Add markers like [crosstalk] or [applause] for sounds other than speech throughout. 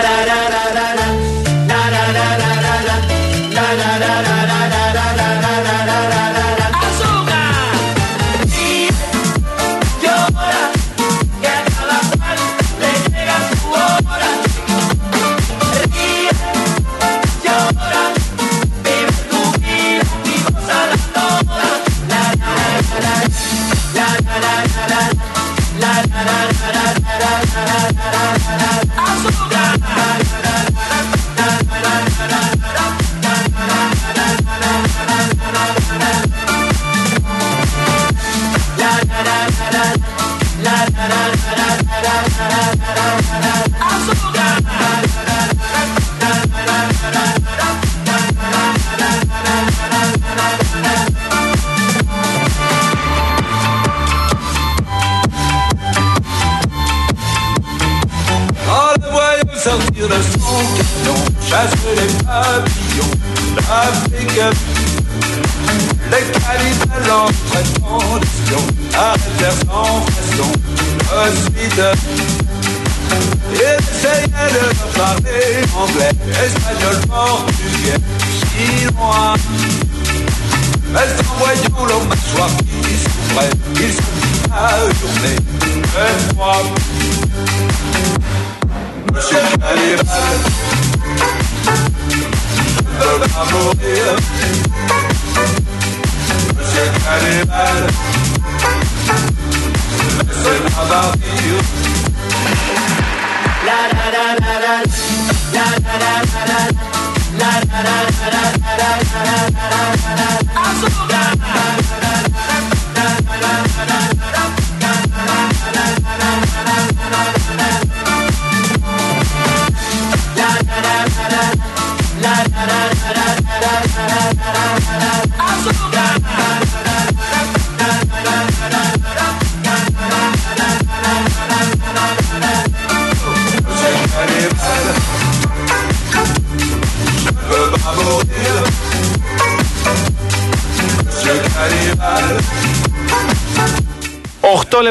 da da da da da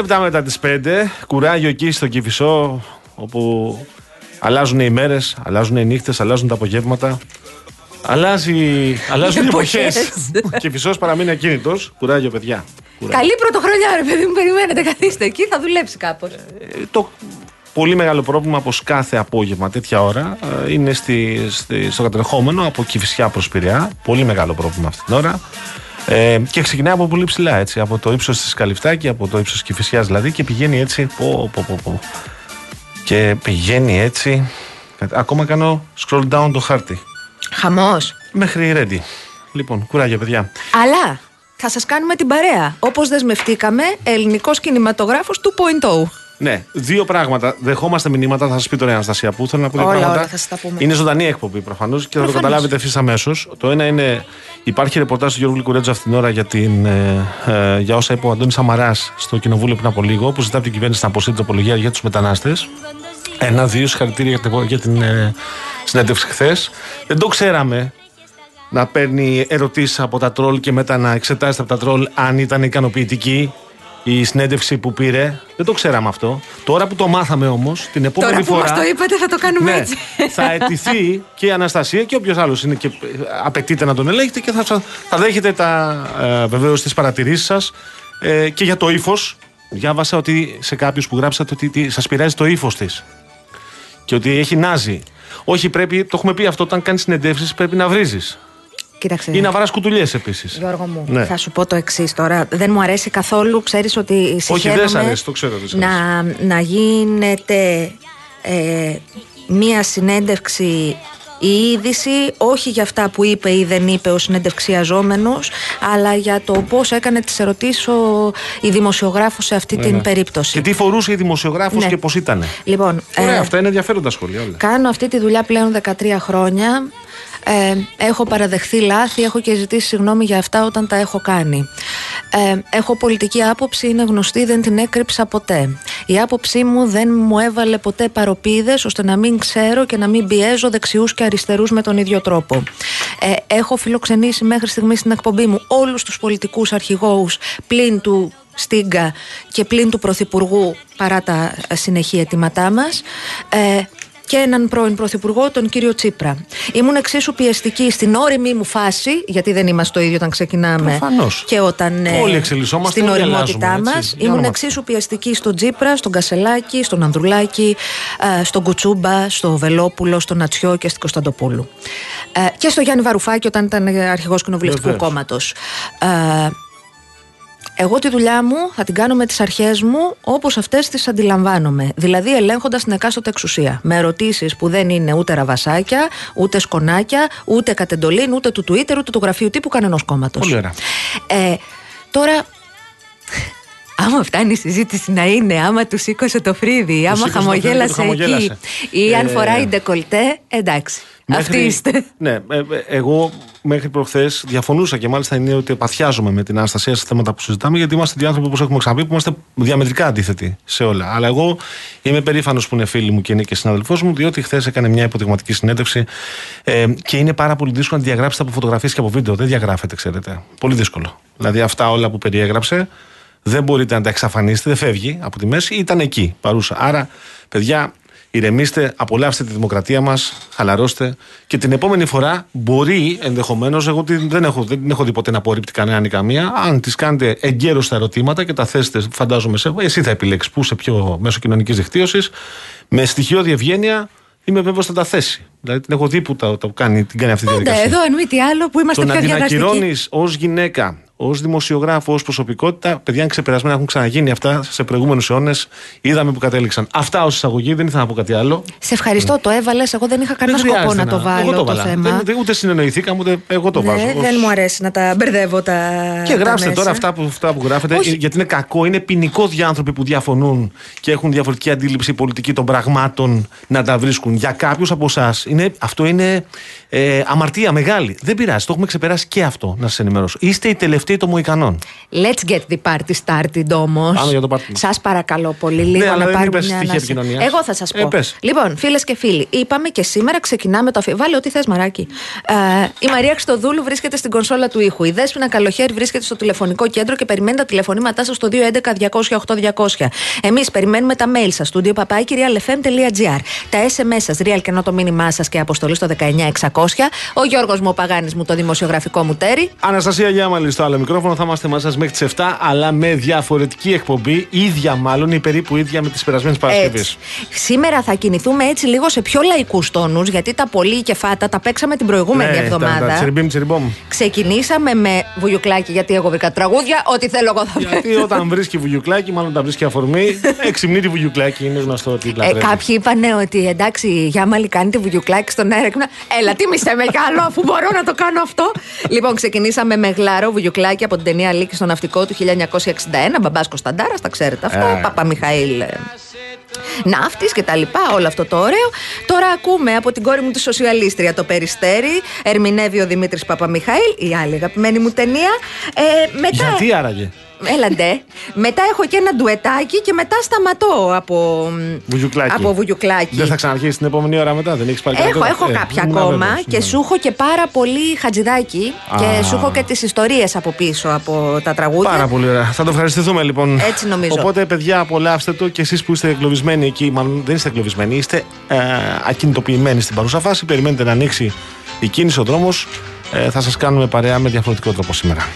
λεπτά μετά τις 5, κουράγιο εκεί στο Κηφισό, όπου αλλάζουν οι μέρες, αλλάζουν οι νύχτες, αλλάζουν τα απογεύματα. Αλλάζει, αλλάζουν οι εποχές. Και φυσό παραμείνει ακίνητος. Κουράγιο, παιδιά. Κουράγιο. Καλή πρωτοχρονιά, ρε παιδί μου, περιμένετε. Καθίστε εκεί, θα δουλέψει κάπως. Ε, το πολύ μεγάλο πρόβλημα πω κάθε απόγευμα τέτοια ώρα ε, είναι στη, στη, στο κατερχόμενο από Κυφυσιά προς Πειραιά. Πολύ μεγάλο πρόβλημα αυτή την ώρα. Ε, και ξεκινάει από πολύ ψηλά έτσι, από το ύψος της Καλυφτάκη, από το ύψος Κυφυσιάς δηλαδή και πηγαίνει έτσι. Πω, πω, πω, πω. Και πηγαίνει έτσι. Ακόμα κάνω scroll down το χάρτη. Χαμός. Μέχρι ready. Λοιπόν, κουράγιο, παιδιά. Αλλά θα σας κάνουμε την παρέα. Όπως δεσμευτήκαμε, ελληνικός κινηματογράφος 2.0. Ναι, δύο πράγματα. Δεχόμαστε μηνύματα, θα σας πει τώρα η Αναστασία που θέλω να πω δύο πράγματα. Όλα, θα σας τα πούμε. Είναι ζωντανή εκπομπή προφανώς και θα το καταλάβετε ευθύ αμέσως. Το ένα είναι, υπάρχει ρεπορτάζ του Γιώργου Λικουρέτζου αυτήν την ώρα για, την, ε, ε, για όσα είπε ο Αντώνης Σαμαράς στο κοινοβούλιο πριν από λίγο, που ζητά από την κυβέρνηση να αποσύρει την απολογία για τους μετανάστες. Ένα-δύο συγχαρητήρια για την ε, συνέντευξη χθες. Δεν το ξέραμε να παίρνει ερωτήσεις από τα τρόλ και μετά να εξετάζεται από τα τρόλ αν ήταν ικανοποιητική η συνέντευξη που πήρε. Δεν το ξέραμε αυτό. Τώρα που το μάθαμε όμως, την επόμενη Τώρα που φορά. Μας το είπατε, θα το κάνουμε ναι, έτσι. Θα αιτηθεί [laughs] και η Αναστασία και όποιος άλλος είναι και απαιτείται να τον ελέγχετε και θα, θα δέχεται τα ε, βεβαίως τις παρατηρήσεις σας ε, και για το ύφος. Διάβασα ότι σε κάποιους που γράψατε ότι σας πειράζει το ύφος της. Και ότι έχει νάζει. Όχι, πρέπει, το έχουμε πει αυτό, όταν κάνεις συνεντεύξεις πρέπει να βρίζεις. Κοίταξε. Ή να βαράς κουτουλιές επίσης. Γιώργο μου, ναι. θα σου πω το εξής τώρα. Δεν μου αρέσει καθόλου. Ξέρεις ότι Όχι, δεν σ' αρέσει, το ξέρω. Να, να γίνεται ε, μία συνέντευξη η είδηση όχι για αυτά που είπε ή δεν είπε ο συνεντευξιαζόμενος αλλά για το πώς έκανε τις ερωτήσεις ο, η δημοσιογράφος σε αυτή ναι, την ναι. περίπτωση. Και τι φορούσε η δημοσιογράφος ναι. και πώς ήταν. Λοιπόν, Ωραία, ε, αυτά είναι ενδιαφέροντα σχόλια όλα. Κάνω αυτή τη δουλειά πλέον 13 χρόνια. Ε, έχω παραδεχθεί λάθη, έχω και ζητήσει συγγνώμη για αυτά όταν τα έχω κάνει. Ε, έχω πολιτική άποψη, είναι γνωστή, δεν την έκρυψα ποτέ. Η άποψή μου δεν μου έβαλε ποτέ παροπίδες ώστε να μην ξέρω και να μην πιέζω δεξιούς και αριστερούς με τον ίδιο τρόπο. Ε, έχω φιλοξενήσει μέχρι στιγμής στην εκπομπή μου όλους τους πολιτικούς αρχηγούς πλην του Στίγκα και πλην του Πρωθυπουργού παρά τα συνεχή αιτήματά μας. Ε, και έναν πρώην πρωθυπουργό, τον κύριο Τσίπρα. Ήμουν εξίσου πιεστική στην όρημη μου φάση, γιατί δεν είμαστε το ίδιο όταν ξεκινάμε Προφανώς. και όταν ε, Όλοι εξελισσόμαστε, στην όλοι οριμότητά αλλάζουμε, μας. έτσι. Για Ήμουν όνομα εξίσου πιεστική στον Τσίπρα, στον Κασελάκη, στον Ανδρουλάκη, ε, στον Κουτσούμπα, στο Βελόπουλο, στον Νατσιό και στην Κωνσταντοπούλου. Ε, και στο Γιάννη Βαρουφάκη όταν ήταν αρχηγός κοινοβουλευτικού Βεβαίως. κόμματος. Ε, εγώ τη δουλειά μου θα την κάνω με τις αρχές μου όπως αυτές τις αντιλαμβάνομαι. Δηλαδή ελέγχοντας την εκάστοτε εξουσία. Με ερωτήσεις που δεν είναι ούτε ραβασάκια, ούτε σκονάκια, ούτε κατεντολήν, ούτε του Twitter, ούτε του γραφείου τύπου κανενός κόμματος. Πολύ ωραία. Ε, τώρα, άμα φτάνει η συζήτηση να είναι, άμα τους σήκωσε το φρύδι, άμα σήκωσε το φρύδι και χαμογέλασε το χαμογέλασε. εκεί, ή αν Ε, φοράει ντεκολτέ, εντάξει. Αυτοί Μέχρι- είστε. Ναι, ε, ε, εγώ μέχρι προχθές διαφωνούσα και μάλιστα είναι ότι παθιάζομαι με την Αναστασία σε θέματα που συζητάμε, γιατί είμαστε δύο άνθρωποι, όπως έχουμε ξαναπεί, που είμαστε διαμετρικά αντίθετοι σε όλα. Αλλά εγώ είμαι περήφανος που είναι φίλη μου και είναι και συναδελφός μου, διότι χθες έκανε μια υποδειγματική συνέντευξη ε, και είναι πάρα πολύ δύσκολο να τη διαγράψετε από φωτογραφίες και από βίντεο. Δεν διαγράφεται, ξέρετε. Πολύ δύσκολο. Δηλαδή αυτά όλα που περιέγραψε δεν μπορείτε να τα εξαφανίσετε, δεν φεύγει από τη μέση, ήταν εκεί παρούσα. Άρα, παιδιά, ηρεμήστε, απολαύστε τη δημοκρατία μας, χαλαρώστε και την επόμενη φορά μπορεί ενδεχομένως, εγώ την- δεν έχω, δεν έχω δει ποτέ να απορρίπτει κανέναν ή καμία, αν τι κάνετε εγκαίρως τα ερωτήματα και τα θέσετε, φαντάζομαι, σε, εσύ θα επιλέξεις πού, σε ποιο μέσο κοινωνικής δικτύωσης, με στοιχειώδη ευγένεια. Είμαι βέβαιος θα τα θέσει. Δηλαδή την έχω δει που τα, τα κάνει, την κάνει αυτή τη Πάντα διαδικασία. εδώ, αν μη τι άλλο, που είμαστε Το να πιο την διαδραστικοί. ακυρώνεις ως γυναίκα, ως δημοσιογράφος, ως προσωπικότητα, παιδιά είναι ξεπερασμένα, έχουν ξαναγίνει αυτά σε προηγούμενους αιώνες. Είδαμε που κατέληξαν. Αυτά ως εισαγωγή, δεν ήθελα να πω κάτι άλλο. Σε ευχαριστώ, το έβαλες. Εγώ δεν είχα κανένα Δεν σκοπό χρειάζεται να το βάλω εγώ το, βάλα. θέμα. Δεν, δεν- ούτε συνεννοηθήκαμε, ούτε εγώ το βάζω. Ναι, ως- δεν μου αρέσει να τα μπερδεύω τα. Και τα γράψτε μέσα. τώρα αυτά που, αυτά που γράφετε, Όχι. γιατί είναι κακό, είναι ποινικό για άνθρωποι που διαφωνούν και έχουν διαφορετική αντίληψη πολιτική των πραγμάτων να τα βρίσκουν. Για κάποιους από εσάς, αυτό είναι ε, αμαρτία μεγάλη. Δεν πειράζει, το έχουμε ξεπεράσει και αυτό, να σας ενημερώσω. Είστε οι τελευταίοι των Μοϊκανών. Let's get the party started όμως. Πάμε για το party. Σας παρακαλώ πολύ, λίγο Ναι, αλλά να δεν πάρουμε είπες μια στοιχεία ανάσα. επικοινωνίας. Εγώ θα σας Ε, πω. πες. Λοιπόν, φίλες και φίλοι, είπαμε και σήμερα ξεκινάμε το αφι... Βάλε ό,τι θες, Μαράκι. Ε, η Μαρία Χρυστοδούλου βρίσκεται στην κονσόλα του ήχου. Η Δέσποινα Καλοχέρη βρίσκεται στο τηλεφωνικό κέντρο και περιμένει τα τηλεφωνήματά σας στο 211-200-8200. Εμείς περιμένουμε τα mail σας, studio papakirialfm.gr. Τα SMS σας, real και ενώ το μήνυμά σας και αποστολή στο 19600. Ο Γιώργος μου, ο Παγάνη μου, το δημοσιογραφικό μου τέρι. Αναστασία Γιάμαλη στο άλλο μικρόφωνο. Θα είμαστε μαζί σας μέχρι τις 7, αλλά με διαφορετική εκπομπή. ίδια μάλλον ή περίπου ίδια με τις περασμένες Παρασκευές. Έτσι. Σήμερα θα κινηθούμε έτσι λίγο σε πιο λαϊκούς τόνους, γιατί τα πολύ και φάτα τα παίξαμε την προηγούμενη Ναι, εβδομάδα. Τσιριμπίμ, τσιριμπόμ. Ξεκινήσαμε με βουγιουκλάκι, γιατί εγώ βρήκα τραγούδια. Ό,τι θέλω εγώ θα βρω. Γιατί όταν βρίσκει βουγιουκλάκι, μάλλον τα βρίσκει αφορμή. [laughs] Εξυμνεί τη βουγιουκλάκι, είναι γνωστό ότι Ε, λατρεύει. κάποιοι είπαν ότι εντάξει, η Γιάμαλη κάνει τη βουγιουκλάκι στον έρεκνα. Έλα, τι μισέ με κι άλλο, αφού μπορώ να το κάνω αυτό. λοιπόν, ξεκινήσαμε με γλαρό βουγιουκλάκι από την ταινία Λύκη στο ναυτικό του 1961. Μπαμπάς Κωνσταντάρας, τα ξέρετε αυτά. Ε. Παπα Μιχαήλ. Ε, Ναύτης και τα λοιπά, όλο αυτό το ωραίο. Τώρα ακούμε από την κόρη μου τη Σοσιαλίστρια το Περιστέρι. Ερμηνεύει ο Δημήτρης Παπαμιχαήλ, η άλλη αγαπημένη μου ταινία. Ε, μετά... Γιατί άραγε; Έλαντε. Μετά έχω και ένα ντουετάκι και μετά σταματώ από Βουγιουκλάκι. Από βουγιουκλάκι. Δεν θα ξαναρχίσει την επόμενη ώρα μετά, δεν έχεις πάρει Έχω, κανένα έχω Ε, κάποια ήμουν ακόμα βέβαιος, και ναι. σου έχω και πάρα πολύ χατζηδάκι και Α. σου έχω και τις ιστορίες από πίσω από τα τραγούδια. Πάρα πολύ ωραία. Θα το ευχαριστηθούμε λοιπόν. Έτσι νομίζω. Οπότε, παιδιά, απολαύστε το και εσείς που είστε εγκλωβισμένοι εκεί, μάλλον δεν είστε εγκλωβισμένοι, είστε ε, ακινητοποιημένοι στην παρούσα φάση. Περιμένετε να ανοίξει η κίνηση, ο δρόμος. Ε, θα σας κάνουμε παρέα με διαφορετικό τρόπο σήμερα.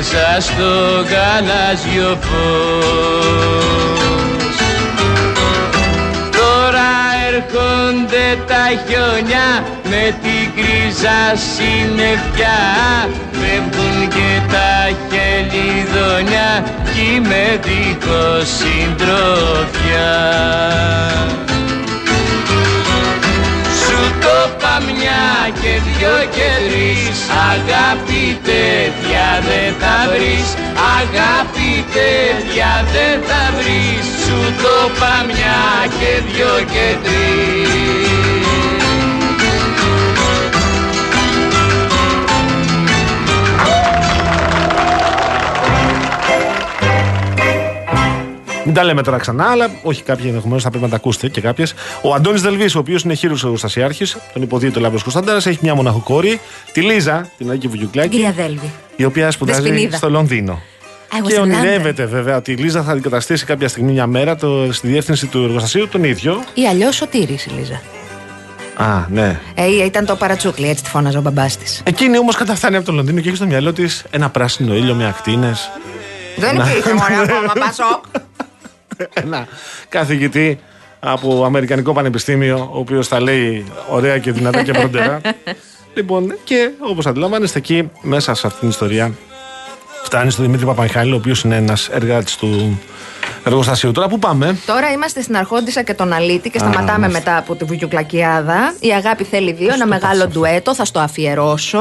Μέσα στο γαλάζιο φως. Τώρα έρχονται τα χιόνια με την κρίζα συννεφιά. Φεύγουν και τα χελιδόνια κι είμαι δίχως συντροφιά μια και δυο και τρεις. Αγάπη τέτοια δεν θα βρεις. Αγάπη τέτοια δεν θα βρεις. Σου το είπα μια και δυο και τρεις Μην τα λέμε τώρα ξανά, αλλά όχι κάποιοι ενδεχομένως θα πρέπει να τα ακούσετε και κάποιες. Ο Αντώνης Δελβής, ο οποίος είναι χήρος εργοστασιάρχη, τον υποδύεται ο Λάμπρος Κωνσταντάρας, έχει μια μοναχοκόρη, τη Λίζα, την Αλίκη Βουγιουκλάκη. Κυρία Δέλβη. Η οποία σπουδάζει Δεσποινίδα. στο Λονδίνο. Εγώ και στην ονειρεύεται βέβαια ότι η Λίζα θα αντικαταστήσει κάποια στιγμή μια μέρα το, στη διεύθυνση του εργοστασίου τον ίδιο. Ή αλλιώς Σωτήρης η Λίζα. Α, ναι. Ε, ήταν το παρατσούκλι, έτσι τη φώναζε ο μπαμπάς της. Εκείνη όμως καταφτάνει από το Λονδίνο και έχει στο μυαλό της ένα πράσινο ήλιο με ακτίνες. Δεν Να- υπήρχε μωρέ [laughs] ακόμα, Πασόκ. [laughs] ένα καθηγητή από Αμερικανικό Πανεπιστήμιο, ο οποίος τα λέει ωραία και δυνατά και προντέρα. [laughs] λοιπόν, και όπως αντιλαμβάνεστε, εκεί μέσα σε αυτήν την ιστορία φτάνει στο Δημήτρη Παπαμιχάλη, ο οποίος είναι ένας εργάτης του εργοστασίου. Τώρα που πάμε. Τώρα είμαστε στην Αρχόντισσα και τον Αλίτη και σταματάμε είμαστε. μετά από τη Βουγιουκλακιάδα. Η αγάπη θέλει δύο, ένα μεγάλο ντουέτο, θα στο αφιερώσω.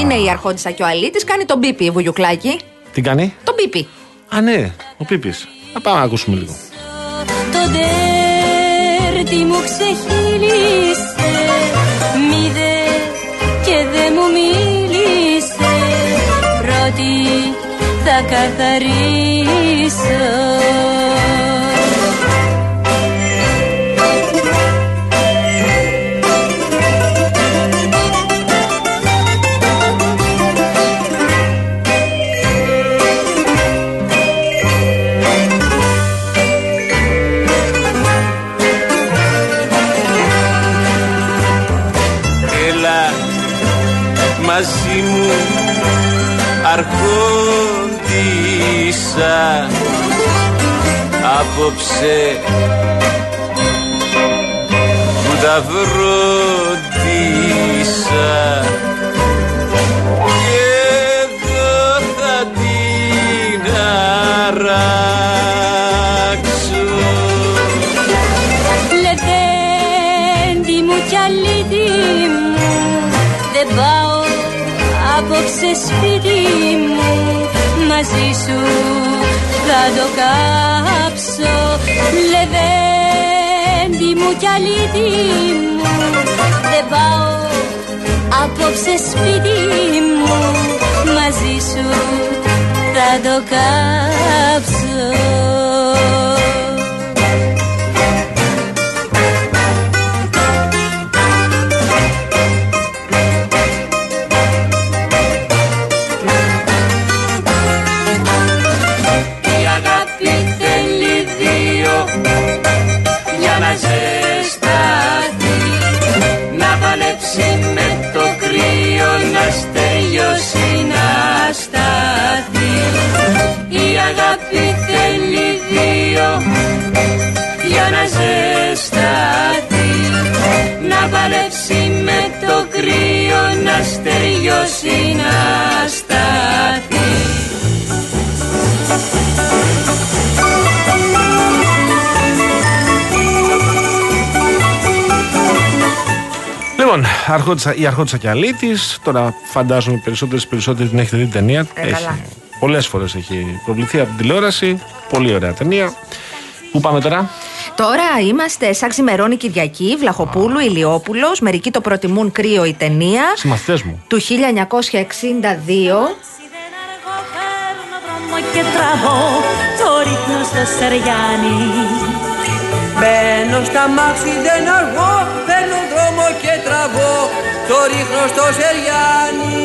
Είναι η Αρχόντισσα και ο Αλίτη, κάνει τον πίπι η Βουγιουκλάκη. Τι κάνει; Τον πίπι. Α, ναι, ο Πίπης. Θα πάμε να ακούσουμε λίγο. Το ντέρτι μου ξεχύλισε Μη δε και δε μου μίλησε Πρώτη θα καθαρίσω αρχόντισα Απόψε. Που τα βρόντισα Και εδώ θα την αράξω. Λεβέντη μου κι αλήτη μου Δεν πάω απόψε σπίτι το κάψω. Λεβέντη μου κι αλήτη μου Δεν πάω απόψε σπίτι μου. Μαζί σου θα το κάψω Λοιπόν, αρχόντισα, η Αρχόντισα και Αλήτης. Τώρα φαντάζομαι περισσότερες περισσότεροι την έχετε δει την ταινία. Ε, καλά. Πολλές φορές έχει προβληθεί από την τηλεόραση. Πολύ ωραία ταινία. Πού πάμε τώρα; Τώρα είμαστε σαν ξημερώνει Κυριακή, Βλαχοπούλου, Ηλιόπουλος. Μερικοί το προτιμούν κρύο η ταινία. Συμμαθητές μου. Του 1962. δεν αργώ παίρνω δρόμο και τραβώ Το ρίχνω στο Σεριάνι Μπαίνω στα μάξι δεν αργώ το ρίχνω στο σεριάνι.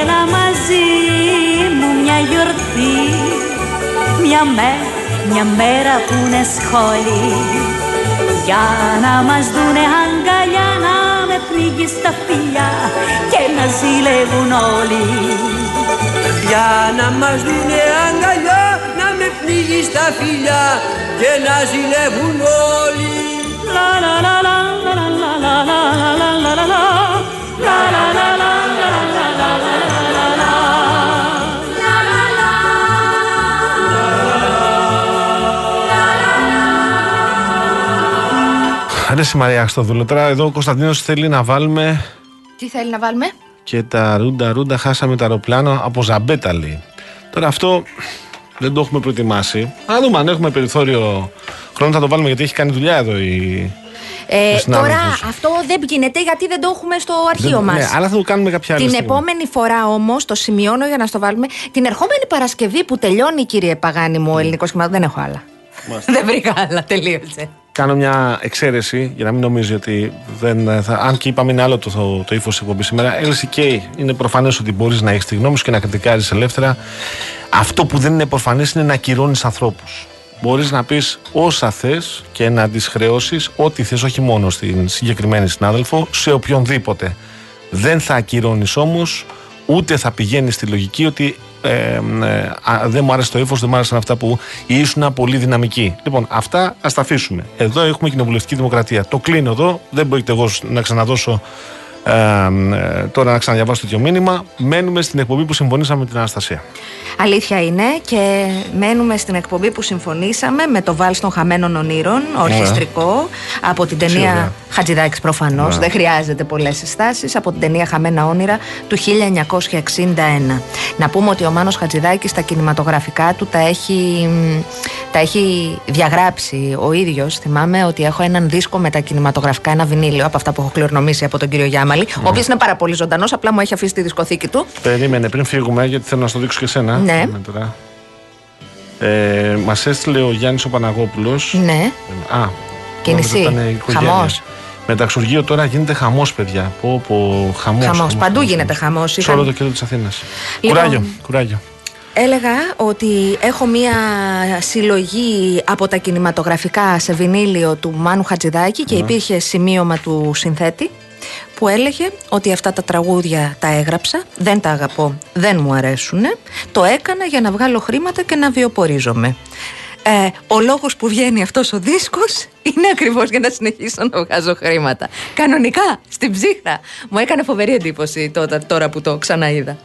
Έλα μαζί μου μια γιορτή, μια μέρα, μια μέρα που είναι σχολή για να μας δουνε αν να με πνίγει στα φιλιά Και να ζηλεύουν όλοι. Για να μας δουνε αγκαλιά Να με πνίγει στα φιλιά Και να ζηλεύουν όλοι. La la la la Αρέσει Μαρία Χριστοδούλου. Τώρα εδώ ο Κωνσταντίνος θέλει να βάλουμε Τι θέλει να βάλουμε; και τα ρούντα ρούντα χάσαμε το αεροπλάνο από Ζαμπέτα λέει. Τώρα αυτό δεν το έχουμε προετοιμάσει. Α δούμε αν έχουμε περιθώριο χρόνο θα το βάλουμε γιατί έχει κάνει δουλειά εδώ η. Ε, Ο συνάδελφος. τώρα αυτό δεν γίνεται γιατί δεν το έχουμε στο αρχείο Δεν- μας. Ναι, αλλά θα το κάνουμε κάποια άλλη Την στιγμή. επόμενη φορά όμως, το σημειώνω για να στο βάλουμε, την ερχόμενη Παρασκευή που τελειώνει, κύριε Παγάνη μου, ο ελληνικό σχήμα, δεν έχω άλλα. [laughs] δεν βρήκα άλλα, τελείωσε. Κάνω μια εξαίρεση για να μην νομίζει ότι δεν ε, θα. Αν και είπαμε είναι άλλο το, το, το ύφος της εκπομπής σήμερα. LCK είναι προφανές ότι μπορείς να έχεις τη γνώμη σου και να κριτικάρεις ελεύθερα. Αυτό που δεν είναι προφανές είναι να ακυρώνεις ανθρώπους. Μπορείς να πεις όσα θες και να τις χρεώσεις ό,τι θες, όχι μόνο στην συγκεκριμένη συνάδελφο, σε οποιονδήποτε. Δεν θα ακυρώνεις όμως, ούτε θα πηγαίνεις στη λογική ότι ε, ε, α, δεν μου άρεσε το ύφος, δεν μου άρεσαν αυτά που ήσουν πολύ δυναμικοί. Λοιπόν, αυτά ας τα αφήσουμε. Εδώ έχουμε κοινοβουλευτική δημοκρατία. Το κλείνω εδώ. Δεν μπορείτε εγώ να ξαναδώσω ε, ε, τώρα να ξαναδιαβάσω τέτοιο μήνυμα. Μένουμε στην εκπομπή που συμφωνήσαμε με την Αναστασία. Αλήθεια είναι και μένουμε στην εκπομπή που συμφωνήσαμε με το Βάλς των Χαμένων Ονείρων, ορχιστρικό, από την ωραία. ταινία Χατζηδάκης προφανώς, δεν χρειάζεται πολλές συστάσεις, από την ταινία Χαμένα Όνειρα του 1961. Να πούμε ότι ο Μάνος Χατζηδάκης στα κινηματογραφικά του τα έχει, μ, τα έχει διαγράψει ο ίδιος. Θυμάμαι ότι έχω έναν δίσκο με τα κινηματογραφικά, ένα βινίλιο από αυτά που έχω κληρονομήσει από τον κύριο Γιάμαλη, ο οποίος είναι πάρα πολύ ζωντανός, απλά μου έχει αφήσει τη δισκοθήκη του. Περίμενε πριν φύγουμε, γιατί θέλω να στο δείξω και εσένα. Ναι. Πάμε Τώρα. Ε, Μας έστειλε ο Γιάννης ο Παναγόπουλος. Ναι. Α, Και νόμιζα νησί. ήταν η οικογένεια. Χαμός. Μεταξουργείο τώρα γίνεται χαμός, παιδιά. Πω, πω, χαμός, Χαμός. Παντού γίνεται χαμός. Σε Είχαν- όλο το κέντρο της Αθήνας. Λοιπόν, Κουράγιο, κουράγιο. Έλεγα ότι έχω μία συλλογή από τα κινηματογραφικά σε βινίλιο του Μάνου Χατζηδάκη και υπήρχε σημείωμα του συνθέτη που έλεγε ότι αυτά τα τραγούδια τα έγραψα, δεν τα αγαπώ, δεν μου αρέσουν, το έκανα για να βγάλω χρήματα και να βιοπορίζομαι. Ε, ο λόγος που βγαίνει αυτός ο δίσκος είναι ακριβώς για να συνεχίσω να βγάζω χρήματα. Κανονικά, στην ψύχρα. Μου έκανε φοβερή εντύπωση τότε, τώρα που το ξαναείδα.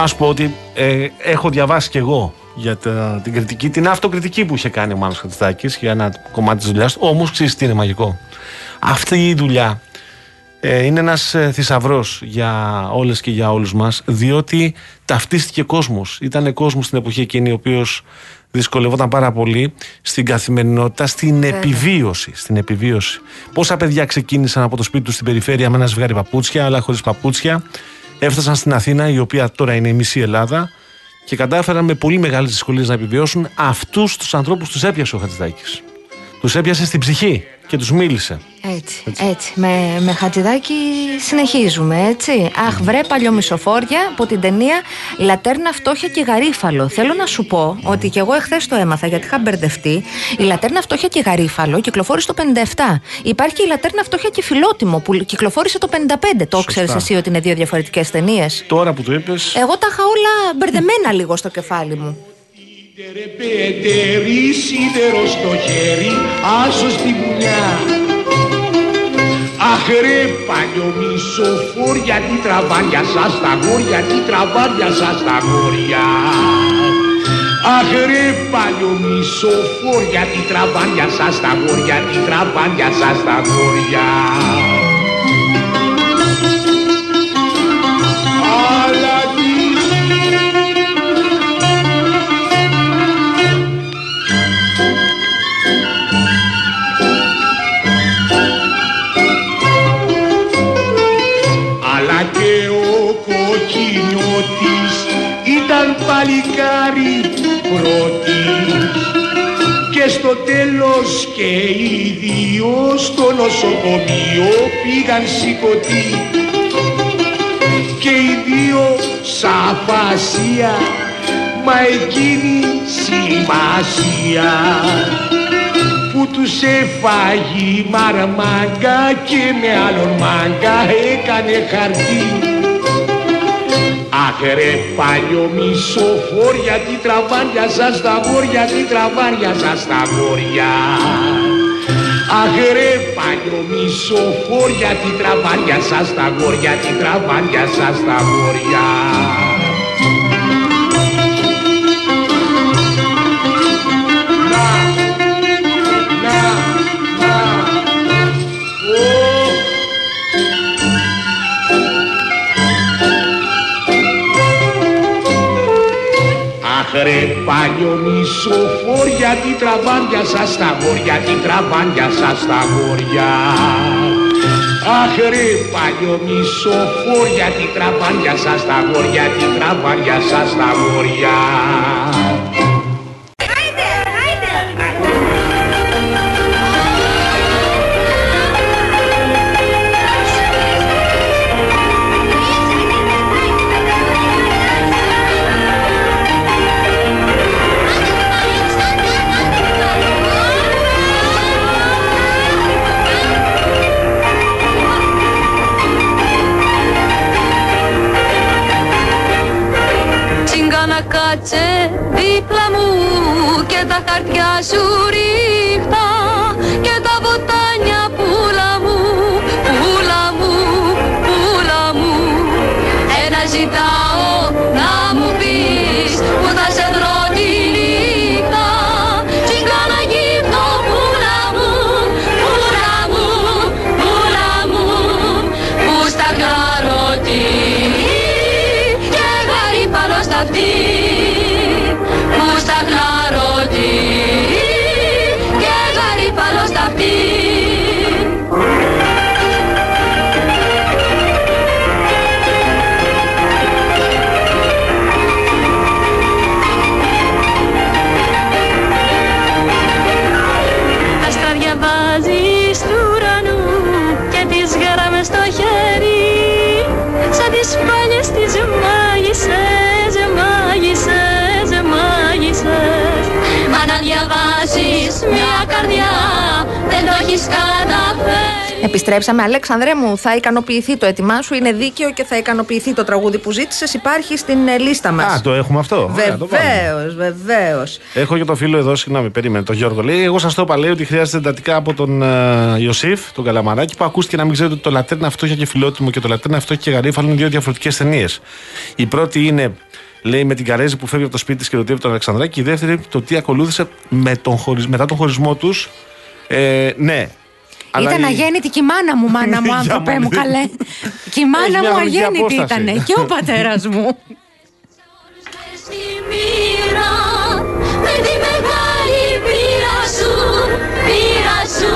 Να σου πω ότι ε, έχω διαβάσει κι εγώ για τα- την κριτική, την αυτοκριτική που είχε κάνει ο Μάνος Χατζηδάκης για ένα κομμάτι της δουλειάς του. Όμως ξέρεις τι είναι μαγικό; Αυτή η δουλειά ε, είναι ένας ε, θησαυρός για όλες και για όλους μας, διότι ταυτίστηκε κόσμος. Ήταν κόσμος στην εποχή εκείνη ο οποίος δυσκολευόταν πάρα πολύ στην καθημερινότητα, στην επιβίωση. Στην επιβίωση. Πόσα παιδιά ξεκίνησαν από το σπίτι τους στην περιφέρεια με ένα ζευγάρι παπούτσια, αλλά χωρίς παπούτσια. Έφτασαν στην Αθήνα, η οποία τώρα είναι η μισή Ελλάδα, και κατάφεραν με πολύ μεγάλες δυσκολίες να επιβιώσουν. Αυτούς τους ανθρώπους τους έπιασε ο Χατζηδάκης. Τους έπιασε στην ψυχή και τους μίλησε. Έτσι, έτσι. Με, με χατζηδάκι συνεχίζουμε, έτσι. Αχ, βρε παλιομισοφόρια από την ταινία Λατέρνα, Φτώχεια και Γαρίφαλο. Θέλω να σου πω ότι και εγώ εχθές το έμαθα γιατί είχα μπερδευτεί. Η Λατέρνα, Φτώχεια και Γαρίφαλο κυκλοφόρησε το 57. Υπάρχει και η Λατέρνα, Φτώχεια και Φιλότιμο που κυκλοφόρησε το 55. Το ξέρεις εσύ ότι είναι δύο διαφορετικές ταινίες; Τώρα που το είπες. Εγώ τα είχα όλα μπερδεμένα λίγο στο κεφάλι μου. Τερεπέτερη σίδερο στο χέρι, άσο στη βουνιά. Αχ ρε παλιομισοφόρια, τι τραβάρια σας τα γόρια, τι τραβάρια σας τα γόρια. Αχ ρε παλιομισοφόρια, τι τραβάρια σας τα γόρια, τι τραβάρια σας τα γόρια. Παλικάρι πρώτη. Και στο τέλος και οι δύο στο νοσοκομείο πήγαν σηκωτοί και οι δύο σαφασία μα εκείνη σημασία. Που τους έφαγει μαρμάγκα και με άλλον μάγκα έκανε χαρτί Αχ ρε παλιό μισοφόρια τι τραβάρια σας τα γόρια τι τραβάρια σας τα γόρια Αχ ρε παλιό μισοφόρια τι τραβάρια σας τα γόρια τι τραβάρια σας τα γόρια ρε παλιό μισοφόρια τι τραβάρια σας τα γόρια τι τραβάρια σας τα γόρια Αχ ρε παλιό μισοφόρια τι τραβάρια σας τα γόρια τι τραβάρια σας τα γόρια μια καρδιά δεν το έχεις καταφέρει Επιστρέψαμε. Αλέξανδρε μου, θα ικανοποιηθεί το έτοιμά σου. Είναι δίκαιο και θα ικανοποιηθεί το τραγούδι που ζήτησες. Υπάρχει στην ε, λίστα μας. Α, το έχουμε αυτό. Ωραία, το πάμε. Βεβαίως, βεβαίως. Έχω και το φίλο εδώ, συγγνώμη, περίμενε, τον Γιώργο. Λέει: Εγώ σας το είπα, λέει ότι χρειάζεται εντατικά από τον uh, Ιωσήφ, τον Καλαμαράκη, που ακούστηκε να μην ξέρετε ότι το λατέρνα φτώχεια και φιλότιμο και το λατέρνα φτώχεια και γαρίφαλο είναι δύο διαφορετικές ταινίες. Η πρώτη είναι, λέει, με την Καρέζη που φεύγει από το σπίτι της και ρωτήει τον Αλεξανδράκη. Και η δεύτερη, το τι ακολούθησε με τον χωρι... μετά τον χωρισμό τους. Ε, ναι. Αλλά Ήταν η- αγέννητη και η μάνα μου, μάνα μου, [laughs] Για άνθρωπε μάνα. μου, καλέ. Και η μάνα Έχει μια μου χρονική αγέννητη απόσταση. ήταν. Και ο πατέρας μου. στη μοίρα με τη μεγάλη πείρα σου, πείρα σου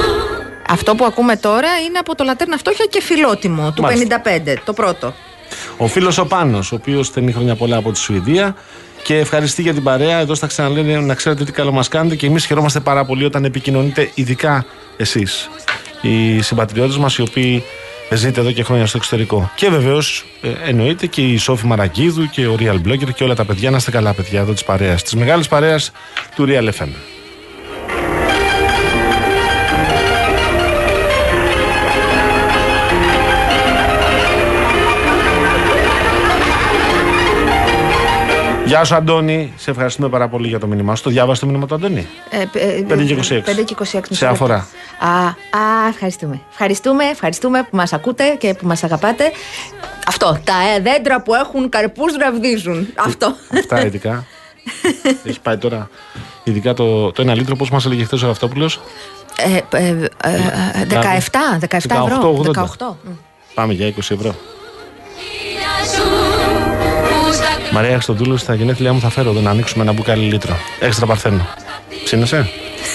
Αυτό που ακούμε τώρα είναι από το Λατέρνα Φτώχεια και Φιλότιμο του Μάλιστα. 55, το πρώτο. Ο φίλος ο Πάνος, ο οποίος στενεί χρόνια πολλά από τη Σουηδία και ευχαριστεί για την παρέα. Εδώ στα ξαναλένε να ξέρετε τι καλό μας κάνετε και εμείς χαιρόμαστε πάρα πολύ όταν επικοινωνείτε, ειδικά εσείς, οι συμπατριώτες μας, οι οποίοι ζείτε εδώ και χρόνια στο εξωτερικό. Και βεβαίως εννοείται και η Σόφη Μαραγκίδου και ο Real Blogger και όλα τα παιδιά. Να είστε καλά, παιδιά, εδώ της παρέας, της μεγάλης παρέας του Real FM. Γεια σου, Αντώνη. Σε ευχαριστούμε πάρα πολύ για το μήνυμά σου. Το διάβασες το μήνυμα του Αντώνη; Ε, ε, 5 και 26. 5 και 26. Σε αφορά. Α, α, ευχαριστούμε. Ευχαριστούμε, ευχαριστούμε που μας ακούτε και που μας αγαπάτε. Αυτό, τα ε, δέντρα που έχουν καρπούς ραβδίζουν. Αυτό. Αυτά ειδικά. [laughs] Έχει πάει τώρα. Ειδικά το, το ένα λίτρο, πώς μας έλεγε χθες ο Ραφτόπουλο. Ε, ε, ε, ε, 17, 17 ευρώ. 18, 80. 18. Μμ. Πάμε για 20 ευρώ. Μαρία Χριστοδούλου, στα γενέθλιά μου θα φέρω εδώ να ανοίξουμε ένα μπουκάλι λίτρο. Έξτρα παρθένο. Ψήνεσαι.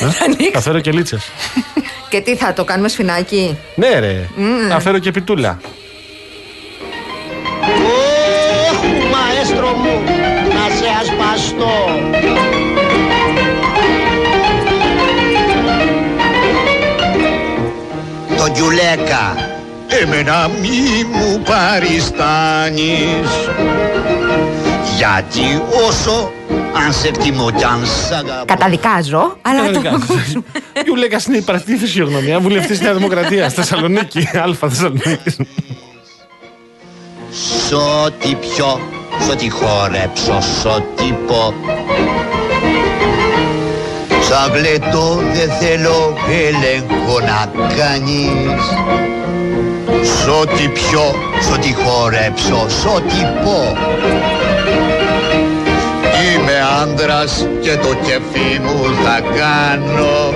Ε; ανοίξω. Θα φέρω και λίτσες. Και τι θα το κάνουμε σφινάκι; ναι, ρε. Θα φέρω και πιτούλα. Ωχ, μαέστρο μου, να σε ασπάσω αστό Το Γιουλέκα Εμένα μη μου παριστάνεις Γιατί όσο αν σε εκτιμώ κι αν σ' αγαπώ. Καταδικάζω, αλλά το Γιου Λέκα είναι υπαρκτή φυσιογνωμία, βουλευτής της Νέα Δημοκρατίας, Θεσσαλονίκη, Α Θεσσαλονίκης. Σ' ό,τι πιω, σ' ό,τι χορέψω, σ' ό,τι πω. Σαν γλετό δεν θέλω έλεγχο να κάνεις. Σ' ό,τι πιω, σ' ό,τι χορέψω, σ' ό,τι πω Είμαι άντρας και το κεφί μου θα κάνω.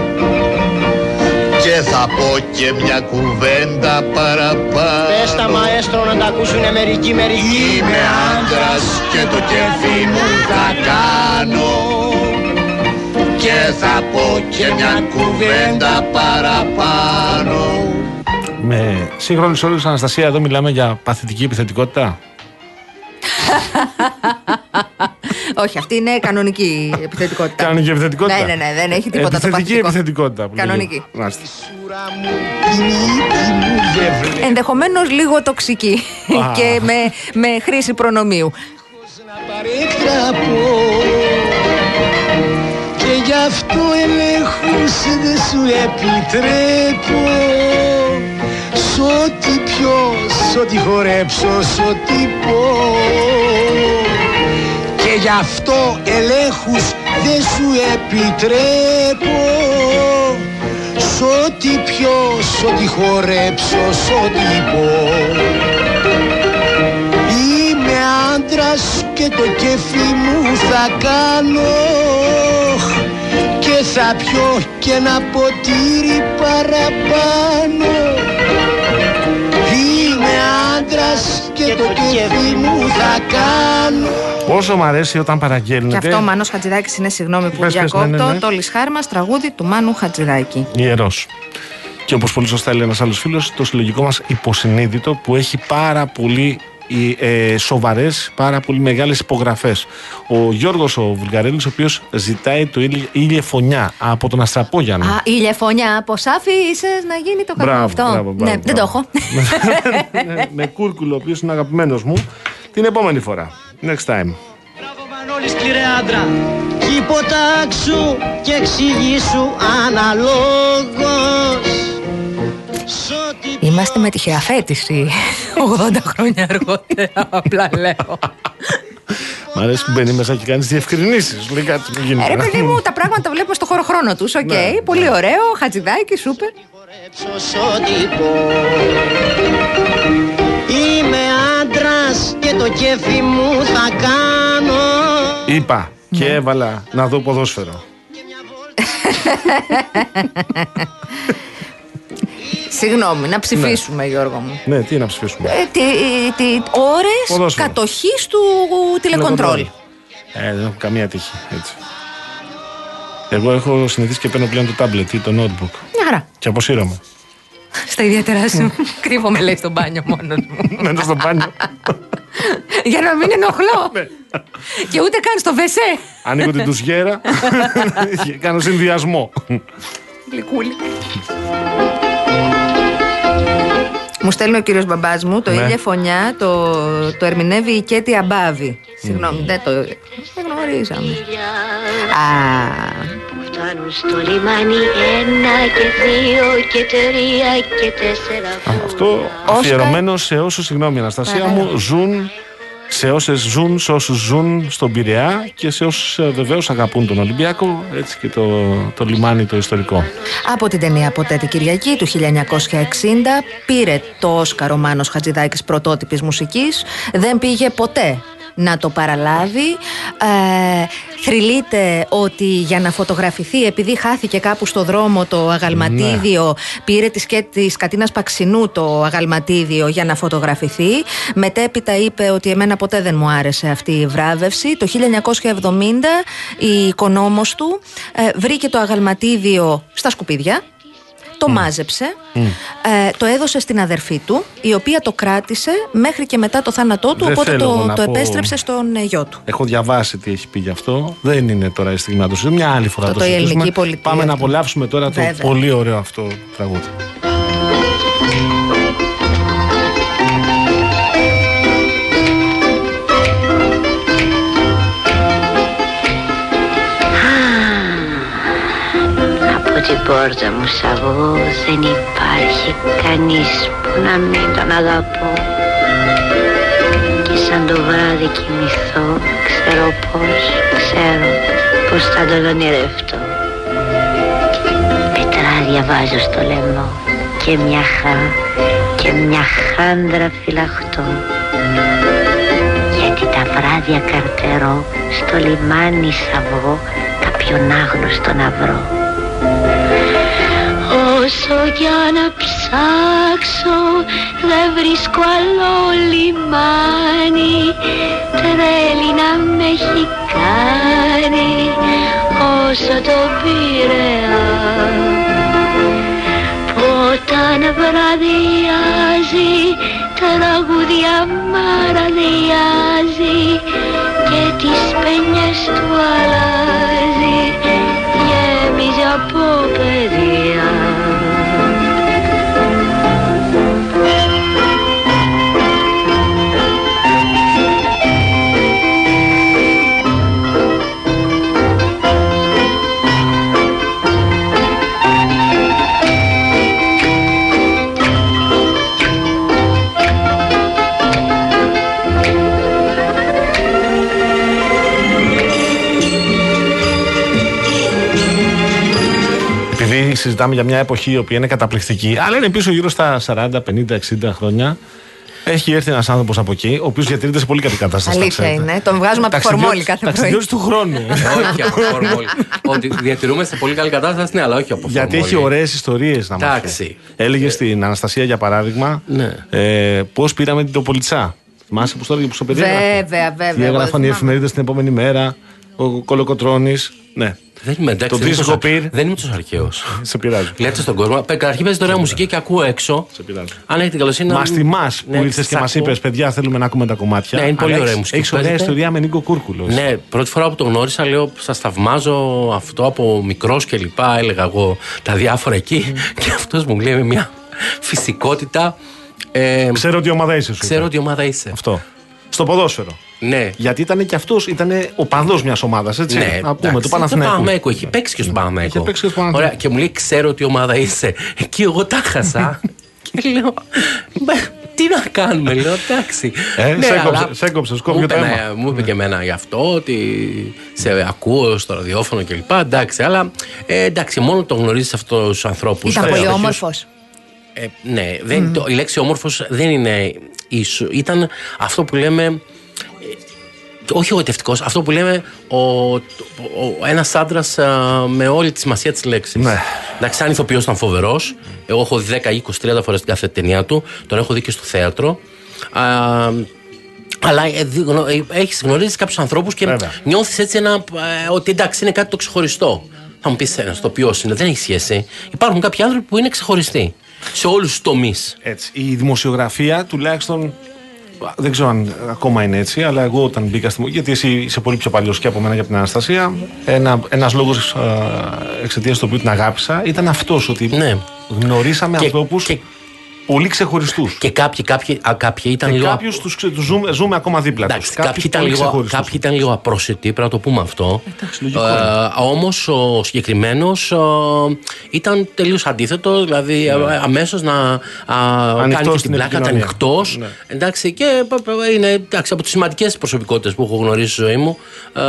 Και θα πω και μια κουβέντα παραπάνω. Πες τα μαέστρο να τα ακούσουνε μερικοί μερικοί. Είμαι άντρας και το κεφί μου θα κάνω. Και θα πω και μια κουβέντα παραπάνω. Με σύγχρονους όρου, Αναστασία, εδώ μιλάμε για παθητική επιθετικότητα. [laughs] Όχι, αυτή είναι κανονική επιθετικότητα. Κανονική επιθετικότητα. Ναι, ναι, ναι, δεν έχει τίποτα το Επιθετική παθητικό. επιθετικότητα. που λέγεται. Κανονική. Μάλιστα. Ενδεχομένως λίγο τοξική Α. και με, με χρήση προνομίου. παρέκτραπω Και γι' αυτό ελέγχους δεν σου επιτρέπω Σ' ό,τι πιω, σ' ό,τι χορέψω, σ' ό,τι πω Και γι' αυτό ελέγχους δεν σου επιτρέπω. Σ' ό,τι πιω, σ' ό,τι χορέψω, σ' ό,τι πω. Είμαι άντρας και το κέφι μου θα κάνω. Και θα πιω και ένα ποτήρι παραπάνω. Είμαι άντρας και το κέφι μου θα κάνω Πόσο μου αρέσει όταν Και παραγγέλνετε. αυτό ο Μάνος Χατζηδάκης είναι συγγνώμη που Πες, πες, διακόπτω. ναι, ναι, ναι. Το Λισχάρ μας τραγούδι του Μάνου Χατζηδάκη. Ιερός. Και όπως πολύ σωστά λέει ένας άλλος φίλος, το συλλογικό μας υποσυνείδητο που έχει πάρα πολύ ε, σοβαρές, πάρα πολύ μεγάλες υπογραφές. Ο Γιώργος ο Βουλγαρέλη, ο οποίος ζητάει το ήλιο, ήλιε φωνιά από τον Αστραπόγιανο. Α, ηλιεφωνιά, από σάφι είσαι να γίνει το κακό Μπράβο, αυτό. μπράβο, μπράβο, ναι, δεν το έχω. [laughs] με, με κούρκουλο, ο οποίος είναι αγαπημένος μου, την επόμενη φορά. Next time. Μπράβο Μανώλη σκληρέ άντρα Κι υποτάξου και εξηγήσου αναλόγως Σ' ό,τι Είμαστε με τη χειραφέτηση 80 χρόνια αργότερα, απλά λέω. Μ' αρέσει που μπαίνει μέσα και κάνεις διευκρινήσεις. Λέει κάτι που γίνεται. Ε, ρε παιδί μου, τα πράγματα βλέπουμε στο χώρο χρόνο τους. Οκ, Ναι, πολύ ωραίο, χατζηδάκι, σούπερ. χορέψω σ' ό,τι πω Είμαι άντρας και το κέφι μου θα κάνω Είπα Ναι. και έβαλα να δω ποδόσφαιρο. Συγγνώμη, να ψηφίσουμε, Γιώργο μου. Ναι, τι να ψηφίσουμε; Ε, τι, τι ώρες Ποδόσφαιρο. κατοχής του τηλεκοντρόλ. Ε, δεν έχω καμία τύχη. Έτσι. Εγώ έχω συνηθίσει και παίρνω πλέον το τάμπλετ ή το notebook. Μια χαρά. Και αποσύρωμαι. Στα ιδιαίτερα σου. Κρύβομαι, λέει, στο μπάνιο μόνος μου. Μένω στο μπάνιο. Για να μην ενοχλώ. Ναι. και ούτε καν στο βεσέ. Ανοίγω την τουζιέρα και κάνω συνδυασμό. Γλυκούλη. Μου στέλνει ο κύριος μπαμπάς μου το Ναι. ίδια φωνιά το, το ερμηνεύει η Κέτη Αμπάβη. Συγγνώμη, δεν το δεν γνωρίζαμε. Α, Φτάνουν στο λιμάνι ένα και δύο και τρία και τέσσερα Αυτό αφιερωμένο σε όσους, συγγνώμη Αναστασία μου, ζουν σε όσες ζουν, σε όσους ζουν στον Πειραιά και σε όσους βεβαίως αγαπούν τον Ολυμπιακό, έτσι και το, το λιμάνι το ιστορικό. από την ταινία «Ποτέ την Κυριακή» του 1960 πήρε το Όσκαρ ο Μάνος Χατζηδάκης πρωτότυπης μουσικής. Δεν πήγε ποτέ να το παραλάβει. Ε, θρυλείται ότι για να φωτογραφηθεί, επειδή χάθηκε κάπου στο δρόμο το αγαλματίδιο, πήρε τη, σκέ, της Κατίνας Παξινού το αγαλματίδιο για να φωτογραφηθεί. Μετέπειτα είπε ότι εμένα ποτέ δεν μου άρεσε αυτή η βράβευση. Το 1970 η οικονόμος του ε, βρήκε το αγαλματίδιο στα σκουπίδια το μάζεψε, ε, το έδωσε στην αδερφή του, η οποία το κράτησε μέχρι και μετά το θάνατό του, Δεν οπότε θέλω εγώ το, να το πω- επέστρεψε στον ε, γιο του. Έχω διαβάσει τι έχει πει γι' αυτό. Δεν είναι τώρα η στιγμή να το συζητήσουμε. Μια άλλη φορά Το- το, το η συζητήσουμε. ελληνική πολιτεία. Πάμε να απολαύσουμε τώρα το Βέβαια. πολύ ωραίο αυτό τραγούδι. Από την πόρτα μου σ' αυγό δεν υπάρχει κανείς που να μην τον αγαπώ. Και σαν το βράδυ κοιμηθώ ξέρω πως, ξέρω πως θα τον ονειρευτώ. Πετράδια βάζω στο λαιμό και μια χά και μια χάντρα φυλαχτώ. Γιατί τα βράδια καρτερώ στο λιμάνι σ' αυγό κάποιον άγνωστο να βρω Όσο κι αν ψάξω δεν βρίσκω άλλο λιμάνι. Τρέλη να με έχει κάνει όσο το πειραιά Που όταν βραδιάζει τραγούδια μαραδιάζει και τις παινιές του αλλάζει. Γέμιζε από παιδιά συζητάμε για μια εποχή η οποία είναι καταπληκτική, αλλά είναι πίσω γύρω στα 40, 50, 60 χρόνια. Έχει έρθει ένας άνθρωπος από εκεί, ο οποίος διατηρείται σε πολύ καλή κατάσταση. να Αλήθεια ξέρετε. είναι. Τον βγάζουμε από τη Ταξιδιώτης- φορμόλη κάθε πρωί. ταξιδιώτης του χρόνου. όχι από φορμόλη. Ότι διατηρούμε σε πολύ καλή κατάσταση, ναι, αλλά όχι από Γιατί έχει φορμόλη. ωραίες ιστορίες να μάθει. Εντάξει. Έλεγες στην Αναστασία για παράδειγμα Ναι. ε, πώς πήραμε την Τοπολιτσά. Θυμάσαι πώ το έλεγε που στο παιδί. έγραφε. Βέβαια, βέβαια. Τι εγώ έγραφαν οι θυμάμαι. εφημερίδες την επόμενη μέρα. Ο Κολοκοτρόνη. Ναι. Δεν είμαι εντάξει. Το δεν είμαι δίσκο τόσο- πυρ. Δεν είμαι τόσο αρχαίος. Σε πειράζει. Λέτε στον κόσμο. Πε- Καταρχήν παίζετε ωραία μουσική και ακούω έξω. Σε πειράζει. Αν έχετε καλοσύνη να. Μας τιμά Ναι, που ήρθες και σας μας ακούω. είπες: Παιδιά, θέλουμε να ακούμε τα κομμάτια. Ναι, είναι πολύ ωραία μουσική Έχεις που ωραία παίζετε. ιστορία με Νίκο Κούρκουλος. Ναι, πρώτη φορά που τον γνώρισα, λέω, σας θαυμάζω αυτό από μικρός και λοιπά. Έλεγα εγώ τα διάφορα εκεί. Και αυτός μου λέει με μια φυσικότητα. Ε, Ξέρω ότι ομάδα είσαι. Σου ξέρω είπε. ότι ομάδα είσαι. Αυτό. Στο ποδόσφαιρο. Ναι. Γιατί ήταν και αυτός, ήταν ο παδός μιας ομάδας, έτσι. Ναι, να πούμε, εντάξει, του Παναθηναϊκού. Παναθηναϊκό, έχει παίξει και στον Παναθηναϊκό. Είχε παίξει και στον Παναθηναϊκό. Ωραία, και μου λέει, ξέρω τι ομάδα είσαι. Εκεί εγώ τα χάσα. [laughs] και λέω, «Μπε, τι να κάνουμε, λέω, εντάξει. Ε, Ναι, σε αλλά έκοψε, σε έκοψε, σκόβει μου το είπε, αίμα. ναι, Μου είπε και εμένα γι' αυτό, ότι σε ακούω στο ραδιόφωνο κλπ. Εντάξει, αλλά ε, εντάξει, μόνο το γνωρίζεις αυτούς τους ανθρώπους. Ήταν πολύ όμορφος. Ε, ναι, δεν, το, η λέξη όμορφος δεν είναι ίσο. Ήταν αυτό που λέμε. ε, όχι εγωιτευτικό, αυτό που λέμε ο, ο, ο, ένας άντρας με όλη τη σημασία της λέξης. Ναι. Εντάξει, σαν ηθοποιός ήταν φοβερός. Εγώ έχω δει 10, 20, 30 φορές την κάθε ταινία του. Τον έχω δει και στο θέατρο. Α, αλλά ε, δι- γνω- ε, έχεις γνωρίζεις κάποιους ανθρώπους και Βέβαια. νιώθεις έτσι ένα, ε, ότι εντάξει είναι κάτι το ξεχωριστό. Θα μου πεις ένα το ποιο είναι, δεν έχει σχέση. Υπάρχουν κάποιοι άνθρωποι που είναι ξεχωριστοί σε όλους τους τομείς. Έτσι. Η δημοσιογραφία τουλάχιστον. Δεν ξέρω αν ακόμα είναι έτσι, αλλά εγώ όταν μπήκα στη. Γιατί εσύ είσαι πολύ πιο παλιός και από μένα και από την Αναστασία. Ένα ένας λόγος εξαιτίας του οποίου την αγάπησα ήταν αυτός ότι Ναι. γνωρίσαμε Και- ανθρώπους και- πολύ ξεχωριστούς. Και κάποιοι, κάποιοι, α, κάποιοι ήταν Και λίγο. κάποιους τους ζούμε, ζούμε ακόμα δίπλα τους. Εντάξει, κάποιοι, ήταν λίγο, κάποιοι ήταν λίγο απρόσιτοι, πρέπει να το πούμε αυτό. λογικό ε, Όμως ο συγκεκριμένος ήταν τελείως αντίθετος, δηλαδή αμέσως να α, κάνει και Ναι. στην την πλάκα, ήταν επικοινωνία. ανοιχτός. Ναι. Εντάξει, και π- π- είναι εντάξει, από τις σημαντικές προσωπικότητες που έχω γνωρίσει στη ζωή μου, ε,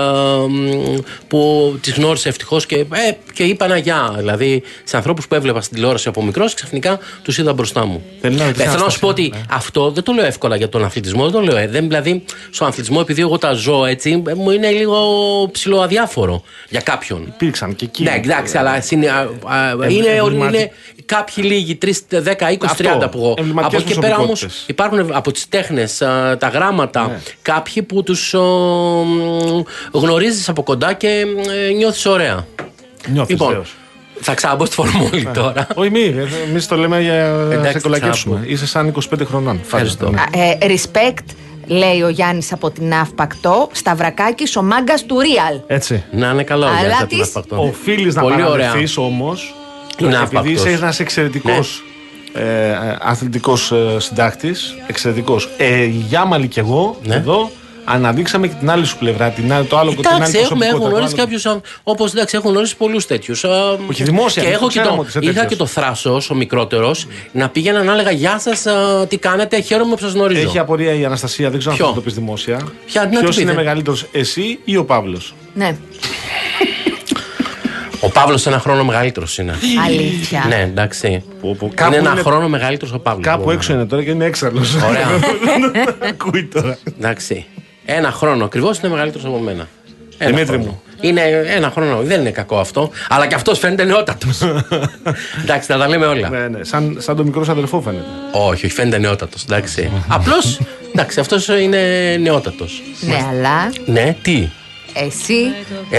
μ, που τις γνώρισα ευτυχώς και, ε, και είπα ένα γεια. Δηλαδή σε ανθρώπους που έβλεπα στην τηλεόραση από μικρός και ξαφνικά τους είδα μπροστά μου. Θέλει να Ε, ρωτήσω θέλω να ένα σου πω ότι αυτό δεν το λέω εύκολα για τον αθλητισμό, δεν το λέω. Ε. Δεν, δηλαδή, στον αθλητισμό, επειδή εγώ τα ζω έτσι, ε, μου είναι λίγο ψηλοαδιάφορο για κάποιον. Υπήρξαν και εκεί. Ναι, εντάξει, αλλά είναι, α, α, είναι, εμβληματι- είναι κάποιοι λίγοι, 3, 10, 20, Αυτό, 30 που εγώ. εμβληματικές Από εκεί πέρα όμως προσωπικότητες. υπάρχουν από τις τέχνες, τα γράμματα, Ναι. κάποιοι που τους γνωρίζεις από κοντά και ε, νιώθεις ωραία. Νιώθεις, Λοιπόν, βεβαίως. Θα ξαναμπω στη φορμούλη τώρα. Όχι, μη. Εμείς το λέμε για να Εντάξει, σε κολακέψουμε. ξαναπώ. Είσαι σαν 25 χρονών. Ευχαριστώ. Φαντάζομαι. Ε, respect, λέει ο Γιάννης από την Αύπακτο. Σταυρακάκης, ο μάγκας του Real. Έτσι. Να είναι καλό Αλλά για να της- ευπακτό. Οφείλεις να Πολύ ωραία. παραδεχθείς όμως. Είναι Επειδή άπακτος. είσαι ένας εξαιρετικός Ναι. ε, αθλητικός ε, συντάκτης. Εξαιρετικός. Ε, Γιάμαλη κι εγώ Ναι. εδώ αναδείξαμε και την άλλη σου πλευρά. Την, άλλη- το άλλο την Εντάξει, άλλη έχουμε, προσωπικότητα, έχω το γνωρίσει άλλο- κάποιους. Όπως εντάξει, έχω γνωρίσει πολλούς τέτοιους. Όχι, δημόσια, Και δεν έχω το και ξέραμε το, ότι είσαι είχα τέτοιος. και το θράσο, ο μικρότερος, να πήγαινα να έλεγα Γεια σας, τι κάνετε, χαίρομαι που σας γνωρίζω. Έχει απορία η Αναστασία, δεν ξέρω Ποιο; αν θα το πεις δημόσια. Ποια, να Ποιος του είναι πείτε. μεγαλύτερος, εσύ ή ο Παύλος; Ναι, Ο Παύλος ένα χρόνο μεγαλύτερος είναι. αλήθεια. ναι, εντάξει. κάπου είναι ένα είναι- χρόνο μεγαλύτερος ο Παύλος. Κάπου έξω είναι τώρα και είναι έξαλλο. Ωραία. [laughs] Ακούει τώρα. Εντάξει. Ένα χρόνο ακριβώς είναι μεγαλύτερος από μένα. Ένα Δημήτρη χρόνο. μου. Είναι ένα χρόνο. Δεν είναι κακό αυτό. Αλλά και αυτός φαίνεται νεότατος. [laughs] εντάξει, να τα λέμε όλα. Ναι, ναι, σαν, σαν το μικρός σου αδερφό φαίνεται. Όχι, όχι, φαίνεται νεότατος. Εντάξει. Απλώς. Εντάξει, αυτός είναι νεότατος. Ναι, αλλά Ναι, τι; Εσύ.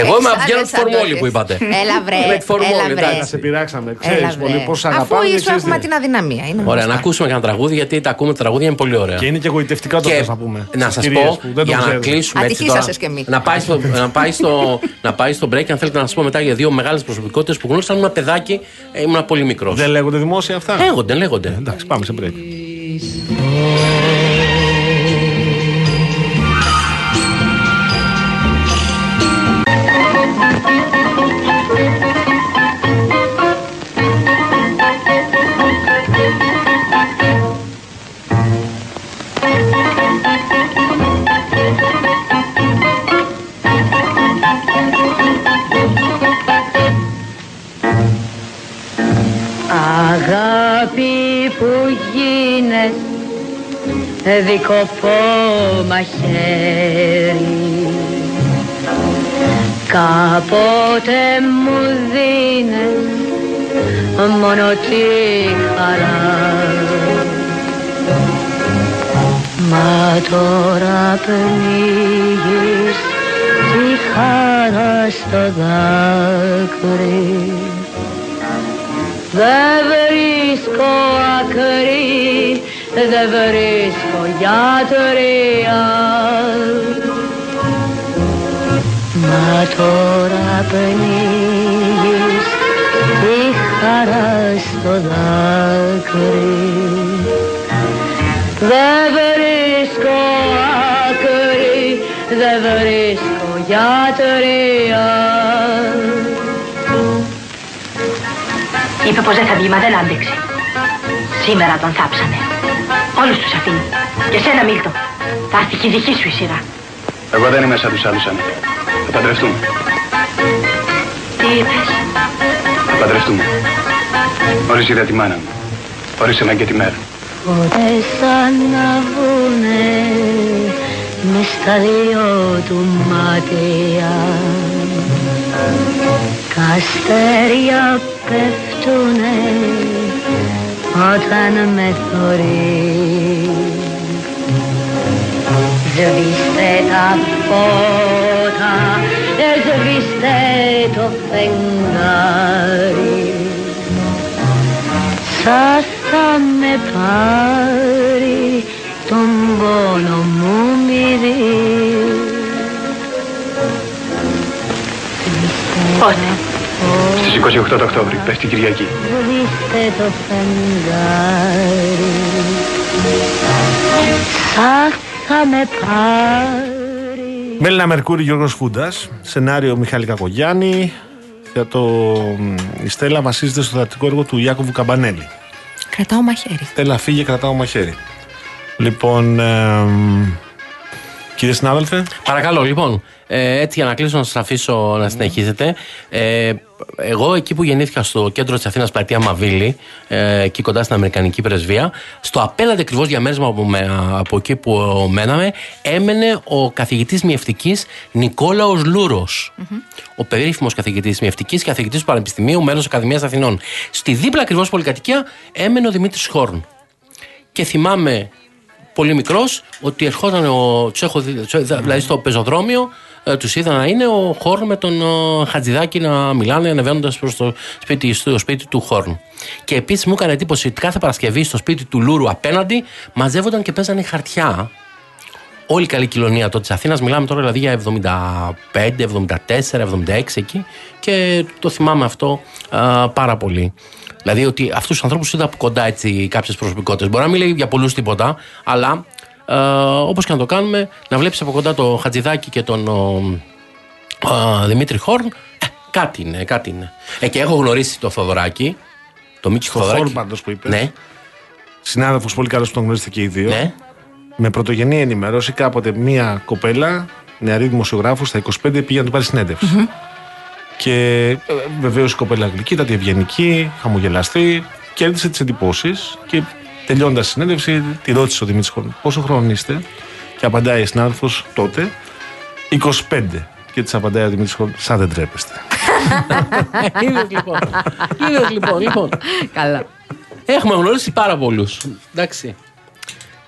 Εγώ έχεις είμαι άλλες βγαίνω τη φορμόλη αντότητες. που είπατε. Έλα βρε. Είμαι τη φορμόλη, έλα, βρε. εντάξει. Να σε πειράξαμε. Έλα, Ξέρεις βρε. πολύ πώ Αφού αγαπάμε. και ίσως ξέρεις έχουμε τι. την αδυναμία. Είναι Ωραία, γνωστό. να ακούσουμε κανένα τραγούδι γιατί τα ακούμε τα τραγούδια είναι πολύ ωραία. Και είναι και εγωιτευτικά το Και θες να πούμε. να Στις σας κυρίες πω, που δεν το για να ξέρουν. κλείσουμε έτσι Ατυχήσασες τώρα. κι εμείς. Να πάει, στο, να, πάει στο, να πάει στο break, αν θέλετε να σας πω μετά για δύο μεγάλες προσωπικότητες που γνώρισα. Ήμουν παιδάκι, ε, ήμουν πολύ μικρός. Δεν λέγονται δημόσια αυτά; Λέγονται, λέγονται. Εντάξει, πάμε σε break. Αγάπη που γίνες δικοπό μαχαίρι Κάποτε μου δίνες μόνο τη χαρά. Μα τώρα πνίγεις τη χαρά στο δάκρυ δεν βρίσκω άκρη, δεν βρίσκω γιατρία Μα τώρα πνίγεις τη χαρά στο δάκρυ Δεν βρίσκω άκρη, δεν βρίσκω γιατρία Είπε πως δεν θα βγει, μα δεν άντεξε. Σήμερα τον θάψανε. Όλους τους αφήνει. Και σένα, Μίλτο. Θα έρθει και η δική σου η σειρά. Εγώ δεν είμαι σαν τους άλλους, Άννα. Θα παντρευτούμε. Τι είπες; Θα παντρευτούμε. Χωρίς είδα τη μάνα μου. Χωρίς εμένα και τη μέρα. Φωτές αναβούνε μες στα δυο του μάτια Καστέρια πέφτουνε όταν με θωρεί Σβήστε τα φώτα, ε, σβήστε το φεγγάρι Σας θα με πάρει τον πόνο μου μυρί Πότε. Στις 28 το Οκτώβρη, πέφτει Κυριακή. Σβήστε το φεγγάρι Σας θα με πάρει Μέλινα Μερκούρη, Γιώργος Φούντας, σενάριο Μιχάλη Κακογιάννη. Για το μ, η Στέλλα βασίζεται στο θεατρικό έργο του Ιάκωβου Καμπανέλη. Κρατάω μαχαίρι. Στέλλα, φύγε, κρατάω μαχαίρι. Λοιπόν, εμ, κύριε συνάδελφε. Παρακαλώ, λοιπόν, ε, έτσι για να κλείσω να σας αφήσω να συνεχίσετε. Ε, εγώ εκεί που γεννήθηκα στο κέντρο της Αθήνας, πλατεία Μαβίλη, ε, εκεί κοντά στην Αμερικανική πρεσβεία, στο απέναντι ακριβώς διαμέρισμα από, με- από εκεί που μέναμε, έμενε ο καθηγητής Μιευτικής Νικόλαος Λούρος. Ο περίφημος καθηγητής Μιευτικής, καθηγητής του Πανεπιστημίου, μέλος Ακαδημίας Αθηνών. Στη δίπλα ακριβώς πολυκατοικία έμενε ο Δημήτρης Χόρν. Και θυμάμαι πολύ μικρός ότι ερχόταν ο. Τους έχω δει, τους- δηλαδή στο πεζοδρόμιο, ε, τους είδα να είναι ο Χόρν με τον ε, Χατζηδάκη να μιλάνε ανεβαίνοντας προς το σπίτι, στο σπίτι του Χόρν. Και επίσης μου έκανε εντύπωση ότι κάθε Παρασκευή στο σπίτι του Λούρου απέναντι μαζεύονταν και παίζανε χαρτιά. Όλη η καλή κοινωνία τότε της Αθήνας, μιλάμε τώρα δηλαδή για 75, 74, 76 εκεί και το θυμάμαι αυτό α, πάρα πολύ. Δηλαδή ότι αυτούς τους ανθρώπους είδα από κοντά έτσι κάποιες προσωπικότητες. Μπορεί να μην λέει για πολλούς τίποτα, αλλά όπως και να το κάνουμε, να βλέπεις από κοντά το Χατζηδάκη και τον ο, α, Δημήτρη Χόρν, ε, κάτι είναι, κάτι είναι. Ε, και έχω γνωρίσει το Θοδωράκη, το Μίκης Στο Θοδωράκη. χώρο πάντω που είπες. Ναι. Συνάδελφος πολύ καλός που τον γνωρίζετε και οι δύο. Ναι. Με πρωτογενή ενημέρωση κάποτε μία κοπέλα, νεαρή δημοσιογράφου, στα 25 πήγε να του πάρει συνέντευξη. Και βεβαίως η κοπέλα αγγλική, ήταν ευγενική, χαμογελαστή, κέρδισε τις εντυπώσεις και τελειώνοντα τη συνέντευξη, τη ρώτησε ο Δημήτρης Χόρν, πόσο χρόνο είστε, και απαντάει η συνάδελφος τότε, 25. Και της απαντάει ο Δημήτρης Χόρν, σαν δεν τρέπεστε. [laughs] Είδες λοιπόν. Είδες λοιπόν, λοιπόν. Καλά. Έχουμε γνωρίσει πάρα πολλούς. Εντάξει.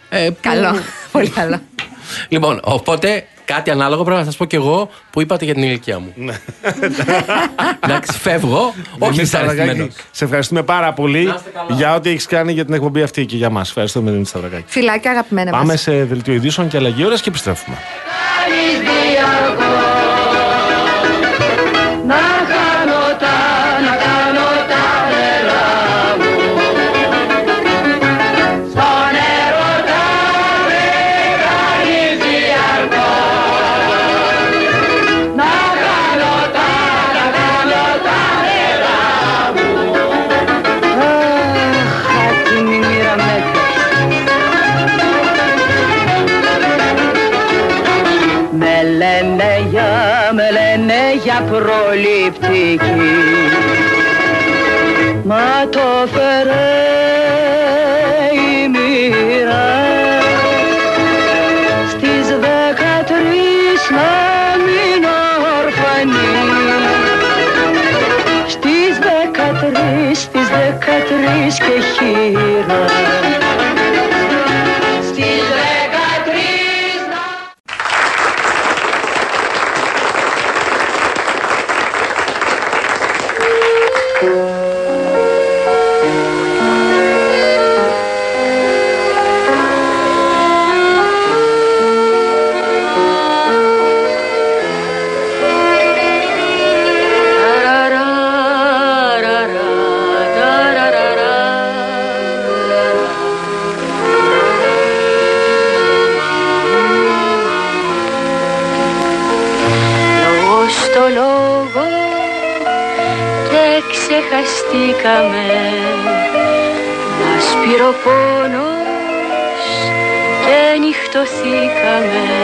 Ε, που- Καλό. Πολύ καλό. Λοιπόν, οπότε κάτι ανάλογο πρέπει να σας πω κι εγώ που είπατε για την ηλικία μου. Εντάξει, φεύγω. Όχι Δημήτρη δυσαρεστημένος. Σταυρακάκη, Σε ευχαριστούμε πάρα πολύ για ό,τι έχεις κάνει για την εκπομπή αυτή και για μας. Ευχαριστούμε, Δημήτρη Σταυρακάκη. Φιλάκια αγαπημένα μας. Πάμε σε δελτίο ειδήσεων και αλλαγή ώρα και επιστρέφουμε. Νυχτωθήκαμε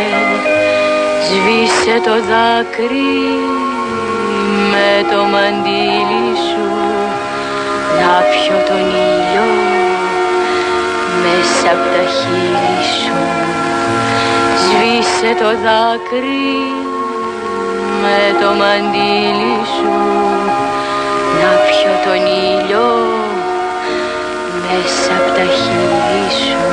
Σβήσε το δάκρυ με το μαντίλι σου. Να πιω τον ήλιο μέσα από τα χείλη σου. Σβήσε το δάκρυ με το μαντίλι σου. Να πιω τον ήλιο μέσα από τα χείλη σου.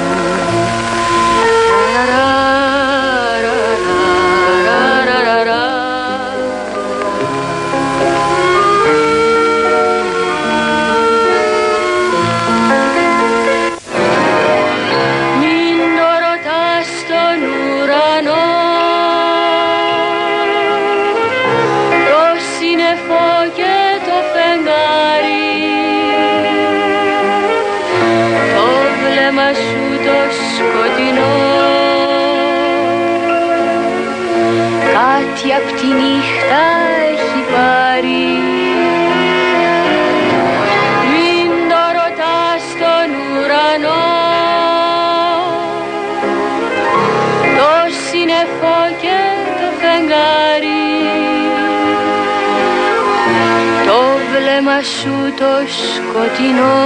Απ' τη νύχτα έχει πάρει. Μην το ρωτάς στον ουρανό. Το σύννεφο και το φεγγάρι. Το βλέμμα σου το σκοτεινό.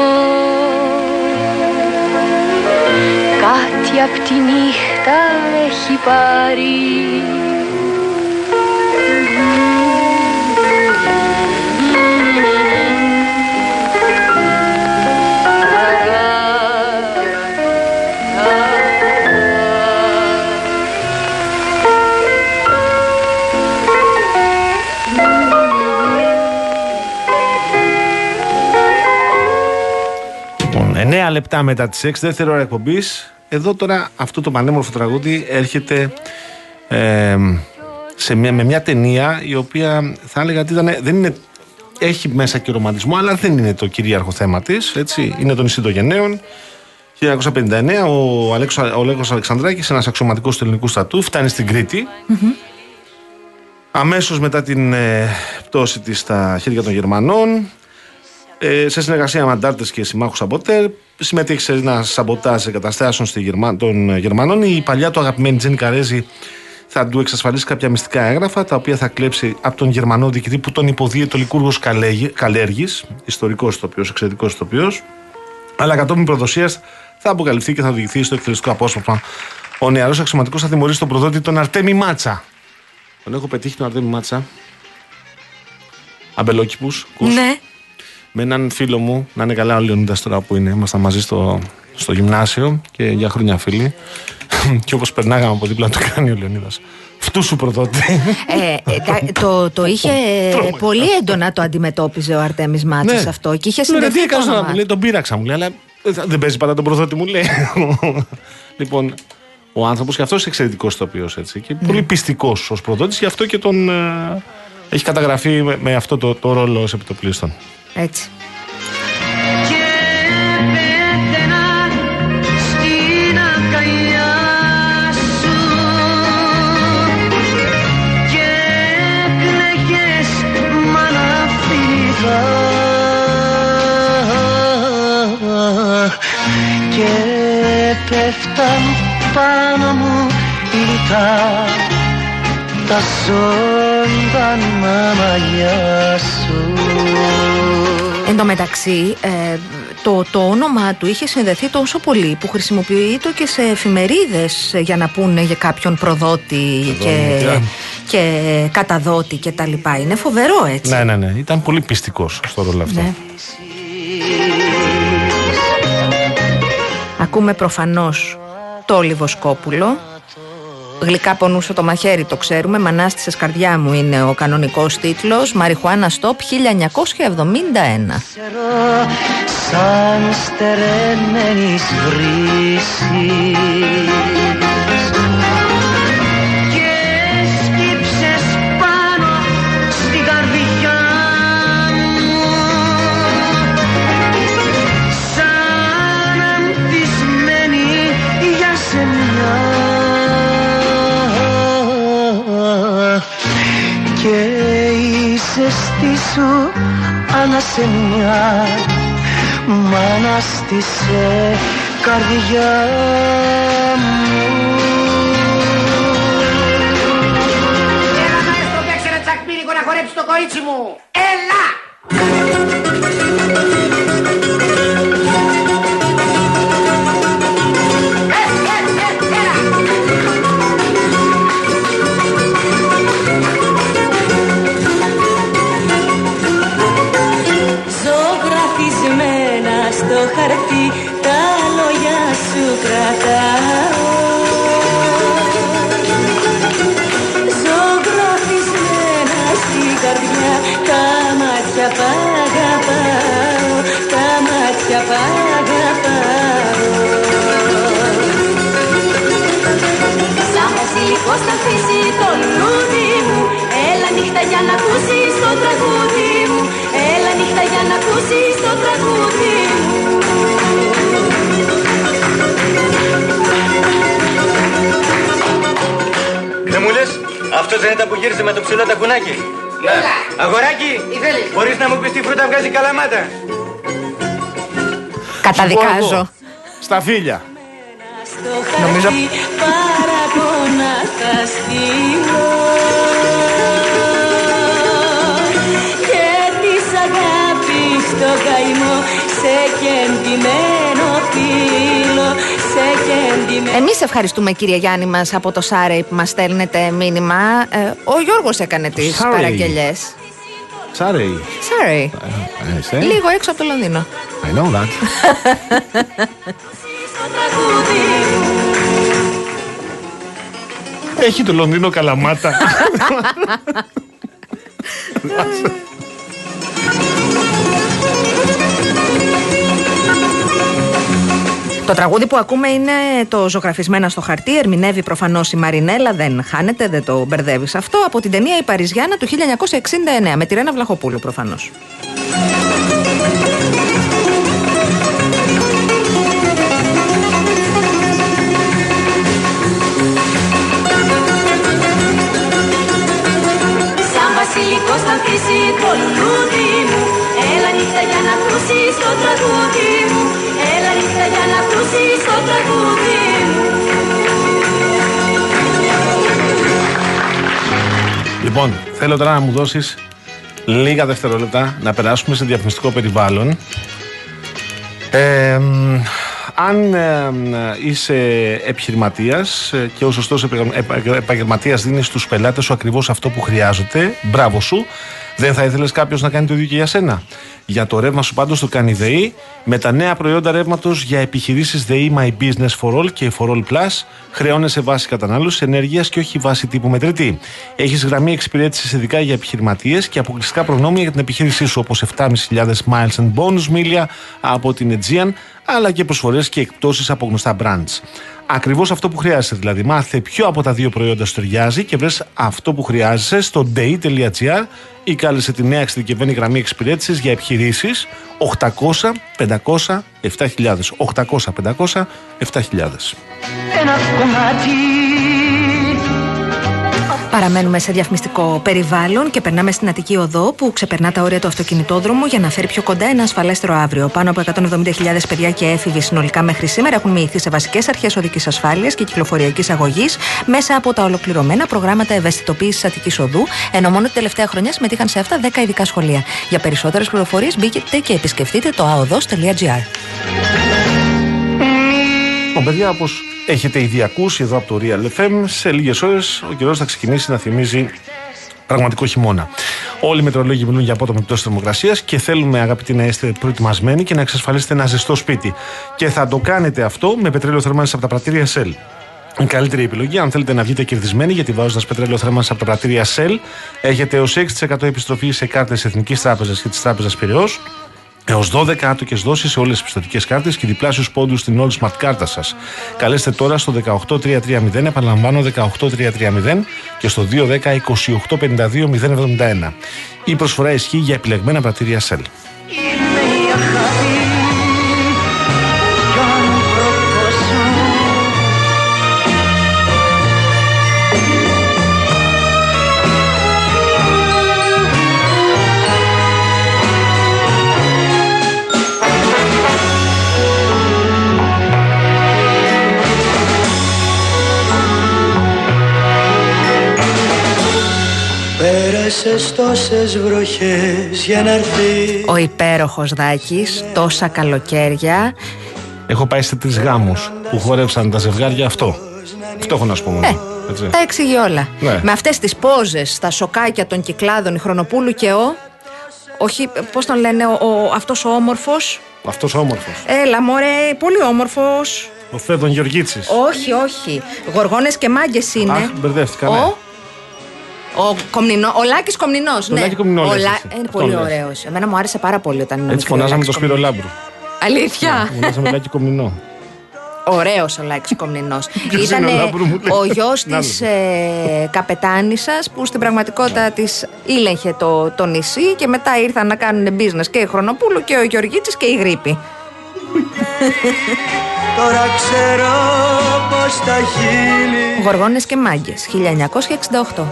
Κάτι απ' τη νύχτα έχει πάρει λεπτά μετά τις 6, δεύτερη ώρα εκπομπής. Εδώ τώρα αυτό το πανέμορφο τραγούδι έρχεται ε, σε μια, με μια ταινία η οποία θα έλεγα ότι ήταν, δεν είναι, έχει μέσα και ρομαντισμό, αλλά δεν είναι το κυρίαρχο θέμα της. Είναι το νησί των Γενναίων. 1959 ο, Αλέξο, ο Λέκος Αλεξανδράκης, ένας αξιωματικός του ελληνικού στατού, φτάνει στην Κρήτη. Αμέσως μετά την ε, πτώση της στα χέρια των Γερμανών, ε, σε συνεργασία με αντάρτες και συμμάχους Σαμποτέρ, συμμετείχες σε ένα σαμποτάζ εγκαταστάσεων στη Γερμα... των Γερμανών. Η παλιά του αγαπημένη Τζένι Καρέζη θα του εξασφαλίσει κάποια μυστικά έγγραφα, τα οποία θα κλέψει από τον Γερμανό διοικητή που τον υποδίεται ο Λικούργος Καλέργης, ιστορικός ηθοποιό, εξαιρετικός ηθοποιό. Αλλά κατόπιν προδοσίας θα αποκαλυφθεί και θα οδηγηθεί στο εκτελεστικό απόσπασμα. Ο νεαρός αξιωματικός θα τιμωρήσει τον προδότη τον Αρτέμι Μάτσα. Τον έχω πετύχει τον Αρτέμι Μάτσα. Αμπελόκηπους. Ναι. Με έναν φίλο μου, να είναι καλά ο Λεωνίδας τώρα που είναι. Ήμασταν μαζί στο, στο γυμνάσιο και για χρόνια φίλοι. [laughs] και όπως περνάγαμε από δίπλα του κάνει ο Λεωνίδας. Φτού σου προδότη. Ε, ε, τα- το, το είχε πολύ έντονα το αντιμετώπιζε ο Αρτέμις Μάτσας Ναι. αυτό και είχε Λέω, ρε, τι συνδεθεί το έκανες να όνομα μου λέει, τον πείραξα μου λέει, αλλά ε, θα- δεν παίζει πάντα τον προδότη μου λέει. [laughs] λοιπόν, ο άνθρωπος και αυτός εξαιρετικός ηθοποιός έτσι. Και πολύ πιστικός ως προδότης, γι' αυτό και τον. ε, έχει καταγραφεί με, με αυτό το, το ρόλο ως επιτοπλίστων. Έτσι. πέταινα στην αγκαλιά σου. Και έκλαιγες μα να φύγα και πέφταν πάνω μου ήλτα τα ζωντανά μαλλιά σου Εν τω μεταξύ, ε, το, το όνομα του είχε συνδεθεί τόσο πολύ που χρησιμοποιεί το και σε εφημερίδες ε, για να πούνε για κάποιον προδότη και, Προδότη, και καταδότη και τα λοιπά. Είναι φοβερό έτσι. Ναι, ναι, ναι. Ήταν πολύ πιστικός στο ρόλο αυτό. Ναι. Ακούμε προφανώς το Λιβοσκόπουλο. Γλυκά πονούσε το μαχαίρι, το ξέρουμε. Μανάστησες καρδιά μου είναι ο κανονικός τίτλος. Μαριχουάνα Στόπ 1971. ξέρω σαν στερεμένης βρύσης και είσαι στη σου ανασεμιά μ' αναστήσε καρδιά μου Έλα μαέστρο παίξε ένα τσακμίνικο να χορέψει το κορίτσι μου. Έλα! Στο χαρτί τα λόγια σου κρατάω. Ζωγραφισμένα στην καρδιά τα μάτια π' αγαπάω Τα μάτια π' αγαπάω. Σαν βασιλικός στα αφήσει το λουλούδι μου Έλα νύχτα για να ακούσεις το τραγούδι μου Έλα νύχτα για να ακούσεις το τραγούδι μου Δεν μου λες, αυτός δεν ήταν που γύρισε με το ψηλό τακουνάκι. Ναι. Αγοράκι, μπορείς να μου πεις τι φρούτα βγάζει καλαμάτα. Καταδικάζω. Στα φίλια. Νομίζω- χαρτί παραπονά θα στείλω Και της αγάπης το Εμείς ευχαριστούμε κύριε Γιάννη μας από το Σάρεϊ που μας στέλνετε μήνυμα. Ε, ο Γιώργος έκανε τις Surrey. παραγγελιές. Σάρεϊ. Σάρεϊ. Ε, είσαι. Λίγο έξω από το Λονδίνο. I know that. Έχει το Λονδίνο καλαμάτα. [laughs] [laughs] [laughs] Το τραγούδι που ακούμε είναι το ζωγραφισμένα στο χαρτί. Ερμηνεύει προφανώς η Μαρινέλα, δεν χάνεται, δεν το μπερδεύεις αυτό. Από την ταινία Η Παριζιάνα του 1969, με τη Ρένα Βλαχοπούλου προφανώς. Σαν βασιλικό θα ανθίσει το λουλούδι μου Έλα νύχτα για να ακούσεις το τραγούδι μου Έλα νύχτα για να ακούσεις το τραγούδι μου Λοιπόν, θέλω τώρα να μου δώσεις λίγα δευτερόλεπτα να περάσουμε σε διαφημιστικό περιβάλλον. Ε, μ, αν ε, μ, είσαι επιχειρηματίας ε, και ο σωστός επαγγελματίας δίνεις στους πελάτες σου ακριβώς αυτό που χρειάζεται, μπράβο σου. Δεν θα ήθελες κάποιος να κάνει το ίδιο και για σένα. Για το ρεύμα σου πάντως το κάνει η ΔΕΗ με τα νέα προϊόντα ρεύματος για επιχειρήσεις ΔΕΗ My Business for All και For All Plus χρεώνεσαι βάση κατανάλωσης ενέργειας και όχι βάση τύπου μετρητή. Έχεις γραμμή εξυπηρέτησης ειδικά για επιχειρηματίες και αποκλειστικά προνόμια για την επιχείρησή σου όπως 7.500 miles and bonus μίλια από την Aegean αλλά και προσφορές και εκπτώσεις από γνωστά brands. Ακριβώς αυτό που χρειάζεσαι δηλαδή. Μάθε ποιο από τα δύο προϊόντα σου ταιριάζει και βρες αυτό που χρειάζεσαι στο day.gr ή κάλεσε τη νέα εξειδικευμένη γραμμή εξυπηρέτησης για επιχειρήσεις 800 500 7000. 800 500 7000. Ένας κομμάτι Παραμένουμε σε διαφημιστικό περιβάλλον και περνάμε στην Αττική Οδό που ξεπερνά τα όρια του αυτοκινητόδρομου για να φέρει πιο κοντά ένα ασφαλέστερο αύριο. Πάνω από 170.000 παιδιά και έφηβοι συνολικά μέχρι σήμερα έχουν μοιηθεί σε βασικές αρχές οδικής ασφάλειας και κυκλοφοριακής αγωγής μέσα από τα ολοκληρωμένα προγράμματα ευαισθητοποίησης Αττικής Οδού, ενώ μόνο την τελευταία χρονιά συμμετείχαν σε αυτά 10 ειδικά σχολεία. Για περισσότερες πληροφορίες μπήκετε και επισκεφτείτε το aodos.gr. Λοιπόν, παιδιά, όπως έχετε ήδη ακούσει εδώ από το Real FM, σε λίγες ώρες ο καιρός θα ξεκινήσει να θυμίζει πραγματικό χειμώνα. Όλοι οι μετρολόγοι μιλούν για απότομη πτώση θερμοκρασίας και θέλουμε, αγαπητοί, να είστε προετοιμασμένοι και να εξασφαλίσετε ένα ζεστό σπίτι. Και θα το κάνετε αυτό με πετρέλαιο θερμάνιση από τα πρατήρια Shell. Η καλύτερη επιλογή, αν θέλετε να βγείτε κερδισμένοι, γιατί βάζοντας πετρέλαιο θέρμανση από τα πρατήρια Shell, έχετε έως 6% επιστροφή σε κάρτες Εθνικής Τράπεζας και της Τράπεζας Πυραιός, έως 12 άτοκες δόσεις σε όλες τις πιστοτικές κάρτες και διπλάσιους πόντους στην All Smart κάρτα σας. Καλέστε τώρα στο 18330, επαναλαμβάνω 18330 και στο 210 2825071. Η προσφορά ισχύει για επιλεγμένα πρατήρια Shell. Πέρασες τόσες βροχές για να έρθει Ο υπέροχος Δάκης, τόσα καλοκαίρια. Έχω πάει σε τρεις γάμους που χόρεψαν τα ζευγάρια αυτό. Αυτό έχω να σου πω μόνο. Ε, Έτσι. Τα εξηγεί όλα. Ναι. Με αυτές τις πόζες, τα σοκάκια των κυκλάδων, η Χρονοπούλου και ο. Όχι, πώς τον λένε, ο, ο, αυτός ο όμορφος; Αυτός όμορφος. Έλα μωρέ, πολύ όμορφος Ο Φέδων Γεωργίτσης. Όχι, όχι. Γοργόνες και μάγκες είναι. Αχ, μπερδεύτηκα. ναι. Ο, ο, Κομνηνό, ο Λάκης Κομνηνός. ναι. Λάκης Κομνηνός Ο λες Λα- εσύ. Είναι Αυτό πολύ λες. ωραίος. Εμένα μου άρεσε πάρα πολύ όταν είναι Έτσι φωνάζαμε το Σπύρο Λάμπρου. Αλήθεια. Φωνάζαμε Λάκη Κομνηνό. Ωραίος ο Λάκης Κομνηνός. [laughs] Ποιος Ήταν είναι ο Λάμπρου μου, λέει. ο γιος Να της ε, καπετάνισσα που στην πραγματικότητα της ήλεγχε το, το νησί και μετά ήρθαν να κάνουν business και η Χρονοπούλου και ο Γεωργίτης και η Γρήπη. Τώρα ξέρω πως τα χείλη Γοργόνες και μάγκες, 1968.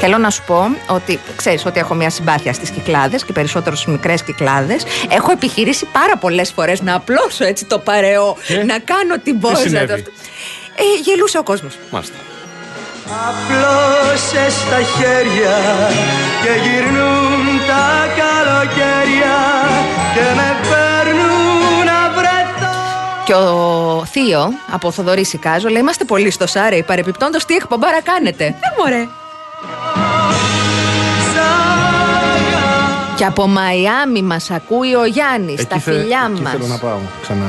Θέλω να σου πω ότι ξέρεις ότι έχω μια συμπάθεια στις κυκλάδες και περισσότερο στις μικρές κυκλάδες. Έχω επιχειρήσει πάρα πολλές φορές να απλώσω έτσι το παρεό, να κάνω την πόζα. συνέβη; του αυτού. Ε, γελούσε ο κόσμος. Μάλιστα. Απλώσες τα χέρια και γυρνούν τα καλοκαίρια και με παίρνουν να βρεθώ Και ο Θείο από Θοδωρή Σικάζο λέει: Είμαστε πολύ στο Σάρεϊ. Παρεπιπτόντως, τι εκπομπάρα κάνετε. Δεν μωρέ. Και από Μαϊάμι μας ακούει ο Γιάννης, τα θε- φιλιά εκεί μας. θέλω να πάω ξανά.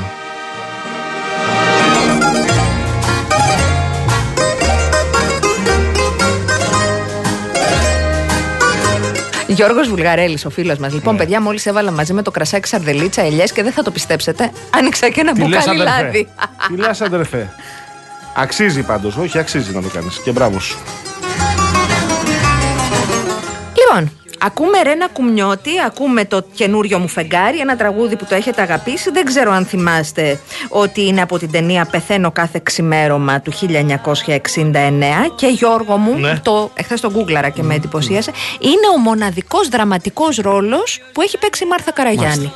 Γιώργος Βουλγαρέλης, ο φίλος μας. Λοιπόν, παιδιά, μόλις έβαλα μαζί με το κρασάκι σαρδελίτσα ελιές και δεν θα το πιστέψετε. Άνοιξα και ένα Τι λες, μπουκάλι αδερφέ; λάδι. Τι λες αδερφέ; Αξίζει πάντως, όχι αξίζει να το κάνεις. Και μπράβο σου. Λοιπόν, ακούμε Ρένα Κουμιώτη, ακούμε το καινούριο μου φεγγάρι, ένα τραγούδι που το έχετε αγαπήσει. Δεν ξέρω αν θυμάστε ότι είναι από την ταινία Πεθαίνω κάθε ξημέρωμα του 1969 και Γιώργο μου, Ναι. το, εχθές το γκούγκλαρα και με εντυπωσίασε, είναι ο μοναδικός δραματικός ρόλος που έχει παίξει η Μάρθα Καραγιάννη.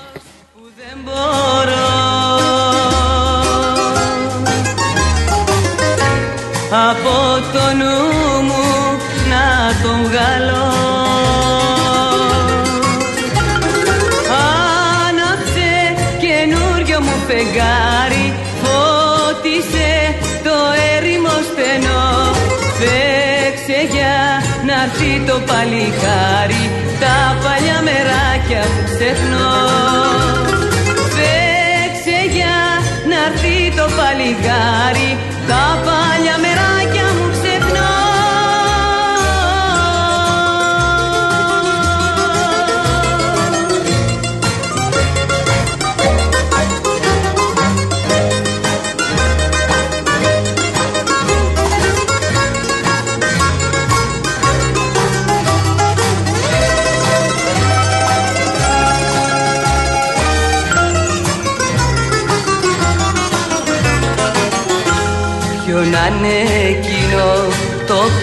από το νου μου να τον βγάλω το παλικάρι τα παλιά μεράκια που ξεχνώ. Φέξε για να έρθει το παλικάρι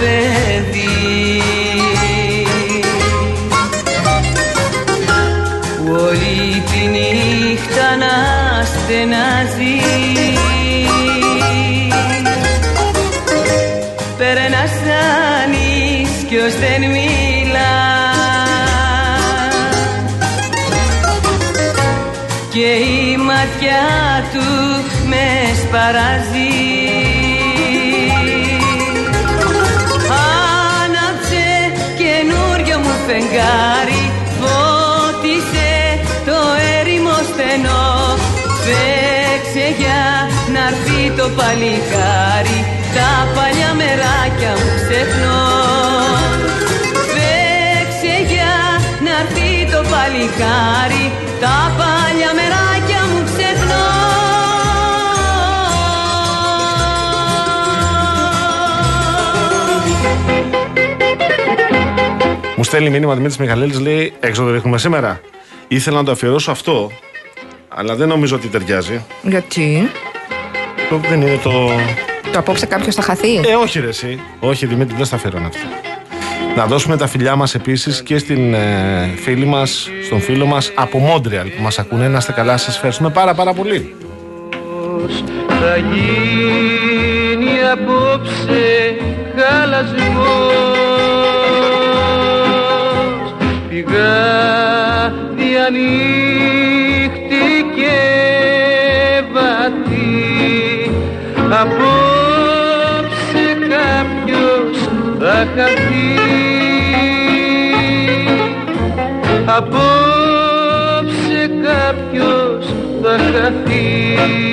το το παλικάρι τα παλιά μεράκια μου ξεχνώ Φέξε για να έρθει το παλικάρι τα παλιά μεράκια μου ξεχνώ Μου στέλνει μήνυμα Δημήτρης Μιχαλέλης, λέει: Έξω το ρίχνουμε σήμερα. Ήθελα να το αφιερώσω αυτό, αλλά δεν νομίζω ότι ταιριάζει. Γιατί; Το δεν είναι το. Το απόψε κάποιος θα χαθεί; Ε, όχι, ρε, εσύ. Όχι, Δημήτρη, δεν στα αφιερώνω αυτά. Να δώσουμε τα φιλιά μας επίσης και στην ε, φίλη μας, στον φίλο μας από Μόντρεαλ που μας ακούνε. Να είστε καλά, σας ευχαριστούμε πάρα πάρα πολύ. θα γίνει απόψε χαλασμός πηγάδι ανοιχτή χαθεί. Απόψε κάποιος θα χαθεί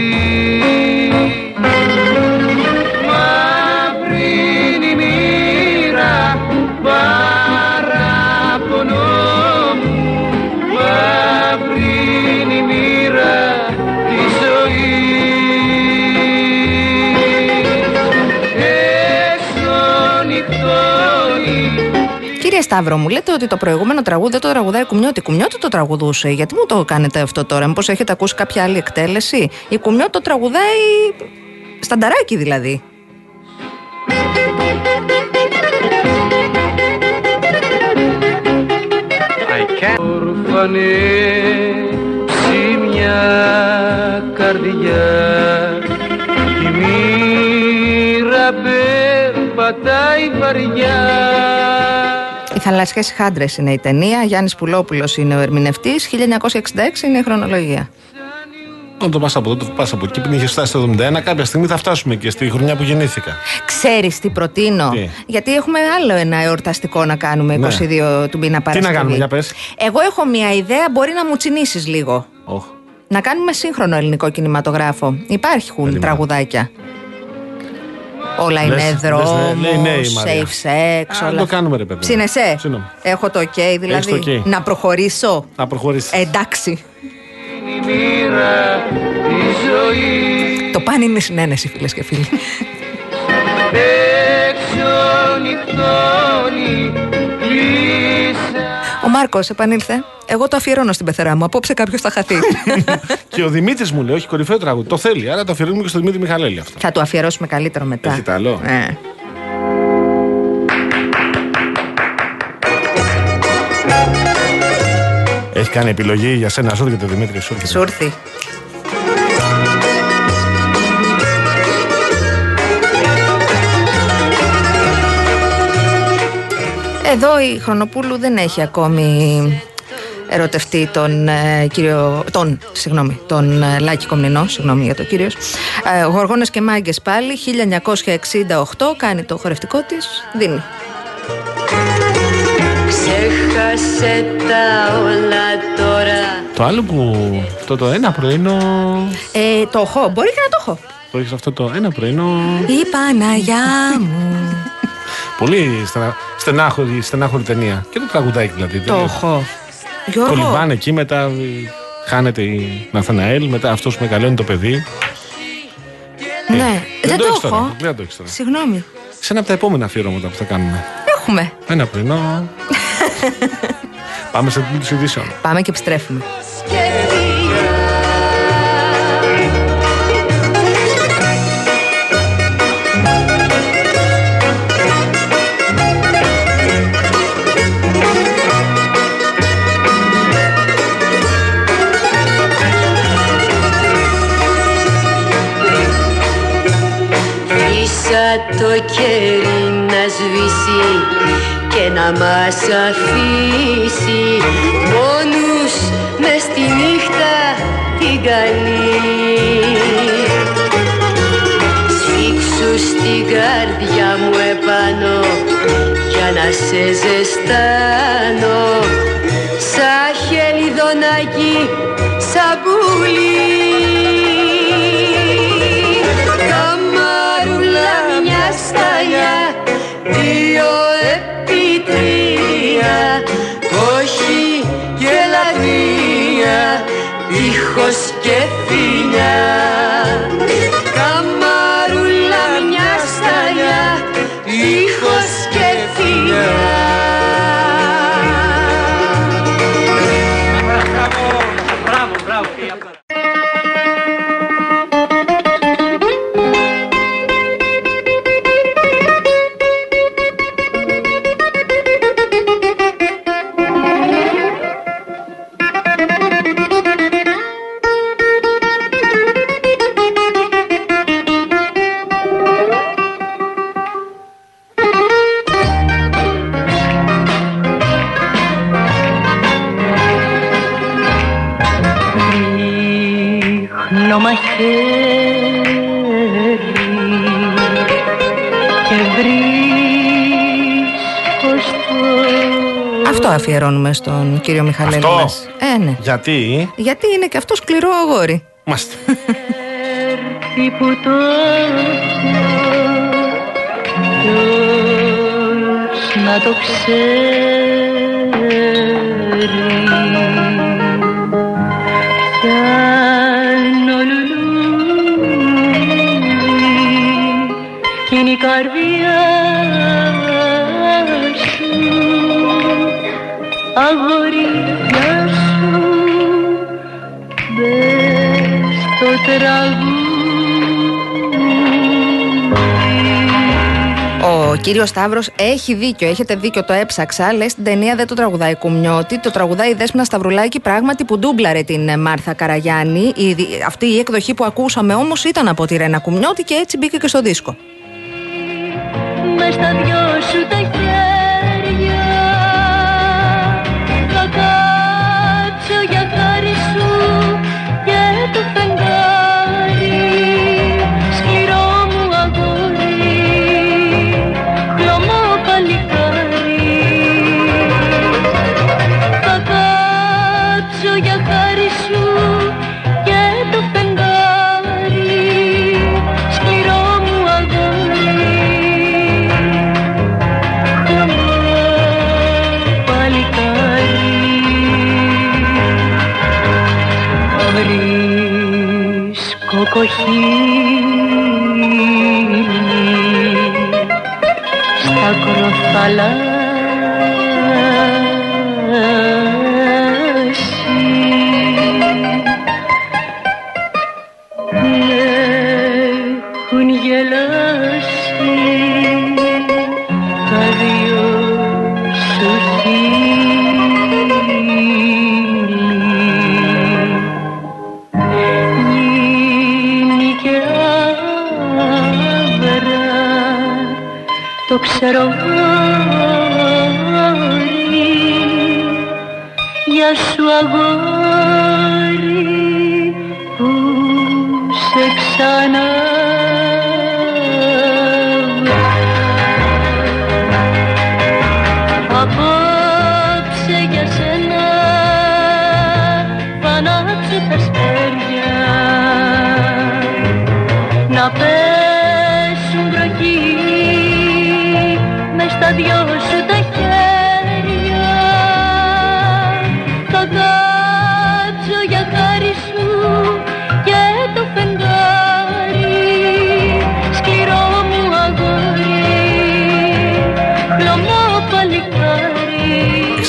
Σταύρο, μου λέτε ότι το προηγούμενο τραγούδι δεν το τραγουδάει η Κουμιώτη. Η Κουμιώτη το τραγουδούσε. Γιατί μου το κάνετε αυτό τώρα, Μήπως έχετε ακούσει κάποια άλλη εκτέλεση; Η Κουμιώτη το τραγουδάει στανταράκι δηλαδή. Ορφανέ μια καρδιά η μοίρα περπατάει βαριά Οι θαλασσιές χάντρες είναι η ταινία. Γιάννης Πουλόπουλος είναι ο ερμηνευτής. 1966 είναι η χρονολογία. Όταν το πας από εδώ, το πας από εκεί. Πριν είχες φτάσει το 71, κάποια στιγμή θα φτάσουμε και στη χρονιά που γεννήθηκα. Ξέρεις τι προτείνω; Τι; Γιατί έχουμε άλλο ένα εορταστικό να κάνουμε Ναι. 22 του μήνα Τι Παρασκευή. να κάνουμε, για πες. Εγώ έχω μια ιδέα, μπορεί να μου τσινήσει λίγο. Οχ. Να κάνουμε σύγχρονο ελληνικό κινηματογράφο. Υπάρχουν τραγουδάκια. Όλα Λες- είναι λες, ναι, δρόμο, λέει ναι η Μαρία. safe sex, Α, όλα. το κάνουμε, ρε παιδί μου. Ψήνεσαι; Ψήνομαι. Έχω το ok, δηλαδή. το ok. Να προχωρήσω; Να προχωρήσεις. Εντάξει. μοίρα τη ζωή Το παν είναι συνένεση, φίλες και φίλοι. έξω νυχτώνει κλείσα Ο Μάρκος επανήλθε. Εγώ το αφιερώνω στην πεθερά μου. Απόψε κάποιος θα χαθεί. [laughs] Και ο Δημήτρης μου λέει: Όχι, κορυφαίο τραγούδι. Το θέλει. Άρα το αφιερώνουμε και στο Δημήτρη Μιχαλέλη αυτό. θα το αφιερώσουμε καλύτερο μετά. Έχετε άλλο. Ε. Έχει κάνει επιλογή για σένα, σου έρχεται Δημήτρη. Σου έρχεται. Εδώ η Χρονοπούλου δεν έχει ακόμη ερωτευτεί τον ε, κύριο, τον, συγγνώμη, τον ε, Λάκη Κομνηνό, συγγνώμη για το κύριος. Ε, Γοργόνες και Μάγκες πάλι, 1968, κάνει το χορευτικό της, δίνει. Ξέχασε τα όλα τώρα Το άλλο που. Αυτό το ένα πρωινό. Ε, το έχω, μπορεί και να το έχω. Το έχεις αυτό το ένα πρωινό. Η Παναγιά μου. Πολύ στενα... στενάχωρη, στενάχωρη ταινία. Και το τραγουδάκι δηλαδή. το έχω. Γιώργο, Κολυμπάνε εκεί, μετά ε, χάνεται η Ναθαναέλ, μετά αυτός μεγαλώνει το παιδί. ναι, δεν, το, έχεις τώρα, έχω. Δεν το έχεις τώρα. Συγγνώμη. Σε ένα από τα επόμενα αφιερώματα που θα κάνουμε. Έχουμε. Ένα πρωινό. [laughs] Πάμε σε τίτλους ειδήσεων. Πάμε και επιστρέφουμε. Να μας αφήσει μόνους μες στη νύχτα την καλή. Σφίξου στην καρδιά μου επάνω για να σε ζεστάνω σαν χελιδονάκι και φιλιά αφιερώνουμε στον κύριο Μιχαλέλη Αυτό; μας. Ε, ναι. Γιατί; Γιατί είναι και αυτό σκληρό αγόρι. Μάστε. έρθει που το ποιος να το ξέρει πιάνω λουλούδι κι είναι η καρδιά αγόρια σου μπες στο τραγούδι Ο κύριος Σταύρος έχει δίκιο, έχετε δίκιο, το έψαξα. Λες στην ταινία δεν το τραγουδάει Κουμιώτη, το τραγουδάει η Δέσποινα Σταυρουλάκη, πράγματι που ντούμπλαρε την ε, Μάρθα Καραγιάννη. Η, δι- αυτή η εκδοχή που ακούσαμε όμως ήταν από τη Ρένα Κουμιώτη και έτσι μπήκε και στο δίσκο. μες στα δυο σου τα χέρια βρίσκω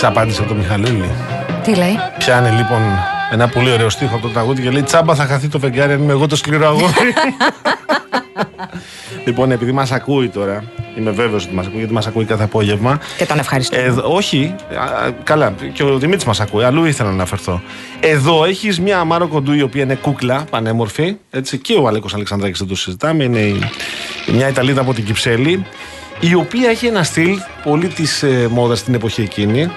Έχεις απάντηση από τον Μιχαλούλη. Τι λέει; Πιάνε λοιπόν ένα πολύ ωραίο στίχο από το τραγούδι και λέει Τσάμπα θα χαθεί το φεγγάρι αν είμαι εγώ το σκληρό αγόρι. [laughs] λοιπόν, επειδή μας ακούει τώρα, είμαι βέβαιος ότι μας ακούει γιατί μας ακούει κάθε απόγευμα. Και τον ευχαριστώ. Ε, όχι, α, καλά, και ο Δημήτρης μας ακούει, αλλού ήθελα να αναφερθώ. Εδώ έχεις μια Αμάρο Κοντού η οποία είναι κούκλα, πανέμορφη. Έτσι, και ο Αλέκος Αλεξανδράκης δεν το συζητάμε. Είναι η- μια Ιταλίδα από την Κυψέλη, η οποία έχει ένα στυλ πολύ της ε, μόδας στην εποχή εκείνη.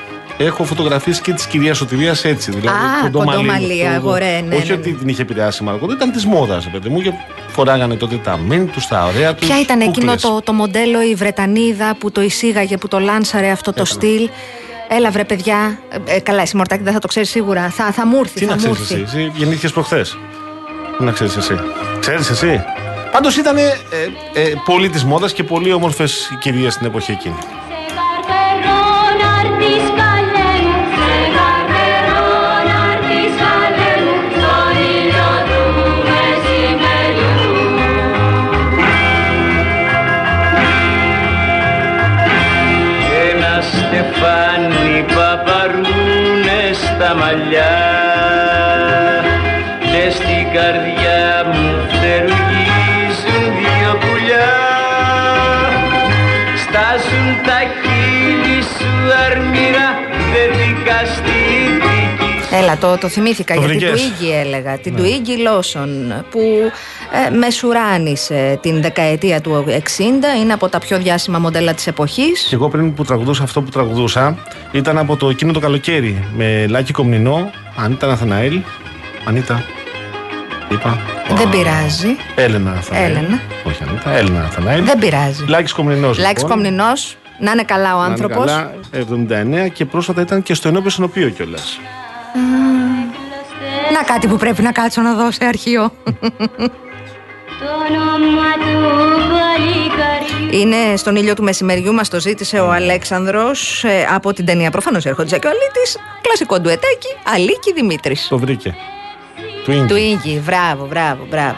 Έχω φωτογραφίες και της κυρίας Σωτηρίας έτσι. Δηλαδή, Α, κοντομαλή, αγορέ, ναι, Όχι ναι, ότι την είχε επηρεάσει η Μάρο Κοντού, ήταν της μόδας, παιδί μου, και φοράγανε τότε τα μεν τους, τα ωραία τους. Ποια ήταν εκείνο το, το μοντέλο η Βρετανίδα που το εισήγαγε, που το λάνσαρε αυτό το στυλ; Έλα βρε παιδιά. Ε, ε, καλά, εσύ Μορτάκη δεν θα το ξέρεις σίγουρα. Θα, θα μου έρθει. Τι θα να μου ξέρεις έρθει. εσύ, εσύ γεννήθηκες προχθές. Τι να ξέρεις εσύ. Ξέρεις εσύ. Πάντως ήταν ε, ε, πολύ της μόδας και πολύ όμορφες οι κυρίες στην εποχή εκείνη. goodbye. Το, το θυμήθηκα Το για την βρήκες; Τουίγκη έλεγα. Την Τουίγκη Λόσον που ε, μεσουράνησε την δεκαετία του 60. Είναι από τα πιο διάσημα μοντέλα της εποχής. Και εγώ πριν που τραγουδούσα αυτό που τραγουδούσα ήταν από το εκείνο το καλοκαίρι με Λάκη Κομνηνό, Ανίτα Ναθαναέλ. Ανίτα. Είπα. Δεν πειράζει. Έλενα Ναθαναέλ. Έλενα. Όχι Ανίτα, Έλενα Ναθαναέλ. Δεν πειράζει. Λάκης Κομνηνός. Λάκης Κομνηνός, να είναι καλά ο Να είναι άνθρωπος. καλά, 79 και πρόσφατα ήταν και στο ενώπιο συνοπείο κιόλας. Να κάτι που πρέπει να κάτσω να δω σε αρχείο. Το όνομα του παλικάρι Είναι στον ήλιο του μεσημεριού, μας το ζήτησε ο Αλέξανδρος ε, από την ταινία. Προφανώς έρχονται και ο Αλίτης. Κλασικό ντουετάκι. Αλίκη Δημήτρης. Το βρήκε. Του Ίγκη. Του Ίγκη. Μπράβο, μπράβο, μπράβο.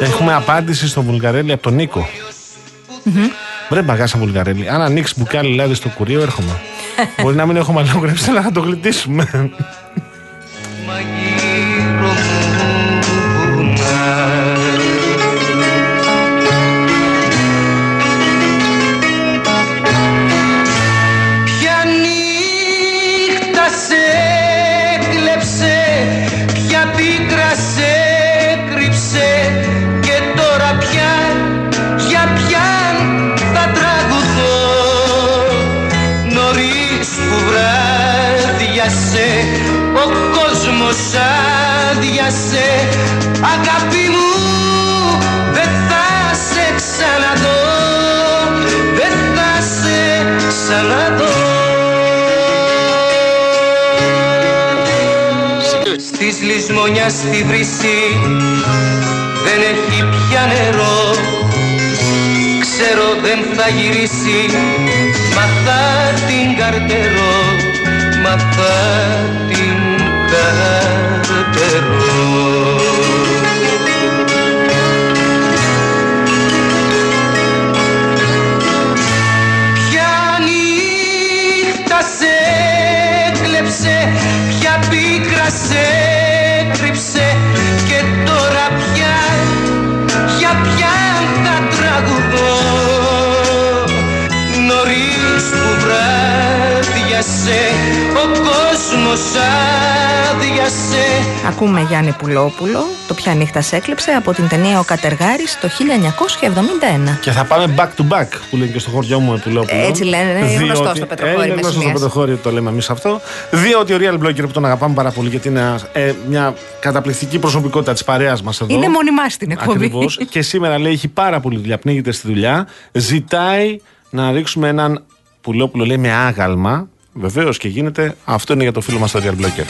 Έχουμε απάντηση στο Βουλγαρέλη από τον Νίκο. Βρε μπαγάσα Βουλγαρέλη. Αν ανοίξεις μπουκάλι λάδι στο κουρίο, έρχομαι. [laughs] Μπορεί να μην έχουμε αλληλογραφήσει, αλλά να το γλιτήσουμε. Λησμονιά στη βρύση. Δεν έχει πια νερό. Ξέρω δεν θα γυρίσει. Μα θα την καρτερώ Μα θα την καρτερώ βράδιασε Ο κόσμος άδειασε Ακούμε Γιάννη Πουλόπουλο, το πια νύχτα σε έκλειψε από την ταινία Ο Κατεργάρης το 1971. Και θα πάμε back to back που λένε και στο χωριό μου Επουλόπουλο. Έτσι λένε, είναι Διότι- γνωστό στο Πετροχώρι Ε, Είναι γνωστό στο Μεσσηνίας. Πετροχώρι, το λέμε εμείς αυτό. Διότι ο Real Blogger που τον αγαπάμε πάρα πολύ γιατί είναι ένας, ε, μια καταπληκτική προσωπικότητα της παρέας μας εδώ. Είναι μόνιμά στην εκπομπή. Ακριβώς. και σήμερα λέει έχει πάρα πολύ δουλειά, πνίγεται στη δουλειά. Ζητάει να ρίξουμε έναν Πουλόπουλο λέει με άγαλμα. Βεβαίως και γίνεται. Αυτό είναι για το φίλο μας το Real Blogger.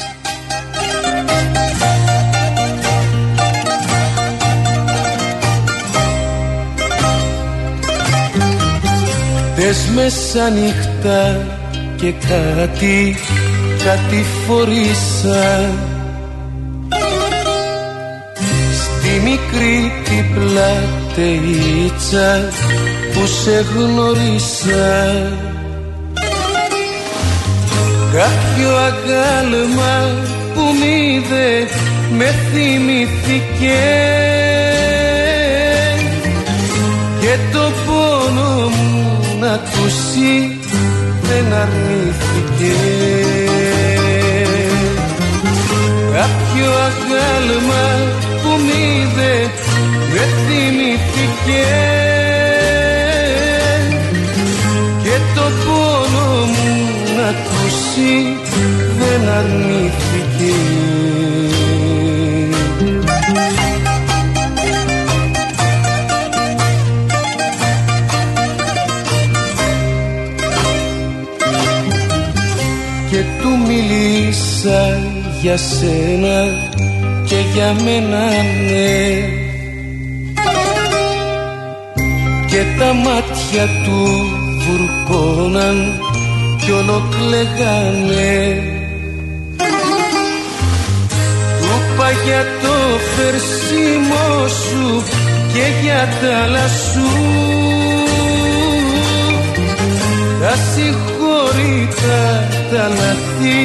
Τες μεσανύχτα και κάτι, κάτι φορήσα Στη μικρή την πλατείτσα που σε γνωρίσα Κάποιο αγάλμα που μ' είδε με θυμήθηκε και το πόνο μου να ακούσει δεν αρνήθηκε. Κάποιο αγάλμα που μ' είδε με θυμήθηκε ακούσει δεν αρνήθηκε και του μιλήσα για σένα και για μένα ναι. Και τα μάτια του βουρκώναν κι ολοκλεγάνε Του είπα για το φερσίμο σου και για τα άλλα σου. Τα συγχωρήτα τα λαθή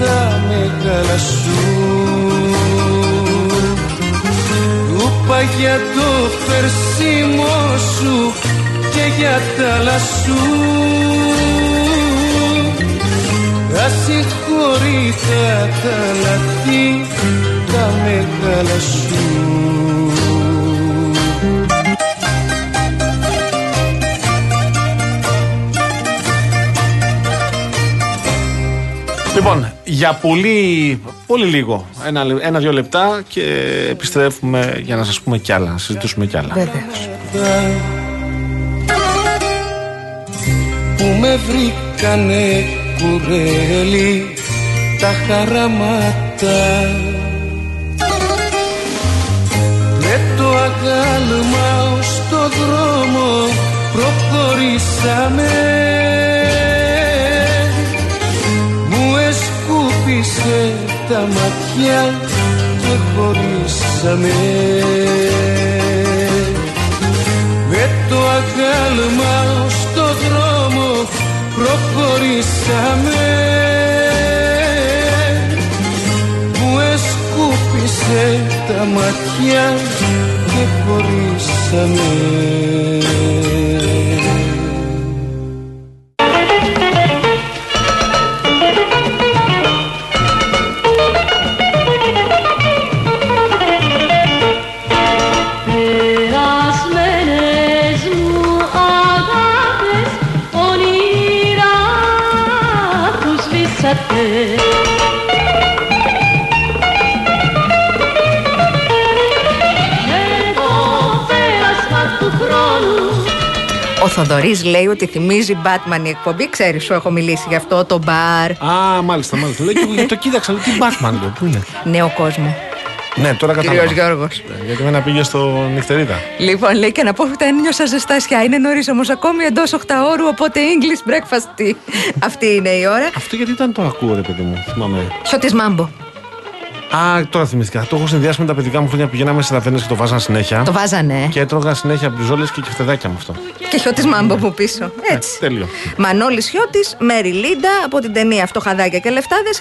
τα μεγάλα σου. Του είπα για το φερσίμο σου και για τα άλλα σου τα συγχωρήτα τα λαθή τα μεγάλα σου Λοιπόν, για πολύ, πολύ λίγο, ένα, λε- ένα-δύο λεπτά και επιστρέφουμε για να σας πούμε κι άλλα, να συζητήσουμε κι άλλα. Βεβαίως. που με βρήκανε κουρέλι τα χαραμάτα με το αγάλμα ως το δρόμο προχωρήσαμε. Μου εσκούπισε τα ματιά και χωρίσαμε. Με το αγάλμα στο δρόμο προχωρήσαμε Μου εσκούπισε τα ματιά και χωρίσαμε Θοδωρής λέει ότι θυμίζει Batman η εκπομπή. Ξέρεις, σου έχω μιλήσει γι' αυτό το μπαρ. Α, μάλιστα, μάλιστα. Λέω και εγώ, γιατί το κοίταξα. λέω, Τι Batman, λέω, πού είναι; Νέο κόσμο. Ναι, τώρα κατάλαβα. Κύριος Γιώργος. Ναι, Γιατί δεν πήγε στο νυχτερίδα. Λοιπόν, λέει και να πω ότι ένιωσα ζεστάσια. Είναι νωρίς όμως ακόμη εντός 8 ώρου, οπότε English breakfast tea. [laughs] Αυτή είναι η ώρα. Αυτό γιατί ήταν το ακούω, ρε παιδί μου. Θυμάμαι. Ποιο τη μάμπο. Α, τώρα θυμήθηκα. Το έχω συνδυάσει με τα παιδικά μου χρόνια. Πηγαίναμε σε ταβέρνες και το βάζαν συνέχεια. Το βάζανε. Και έτρωγα συνέχεια μπριζόλε και κεφτεδάκια με αυτό. Και χιώτης μάμπο που πίσω. Έτσι. Τέλειο. Μανώλης Χιώτης, Μέρι Λίντα από την ταινία Φτωχαδάκια και Λεφτάδες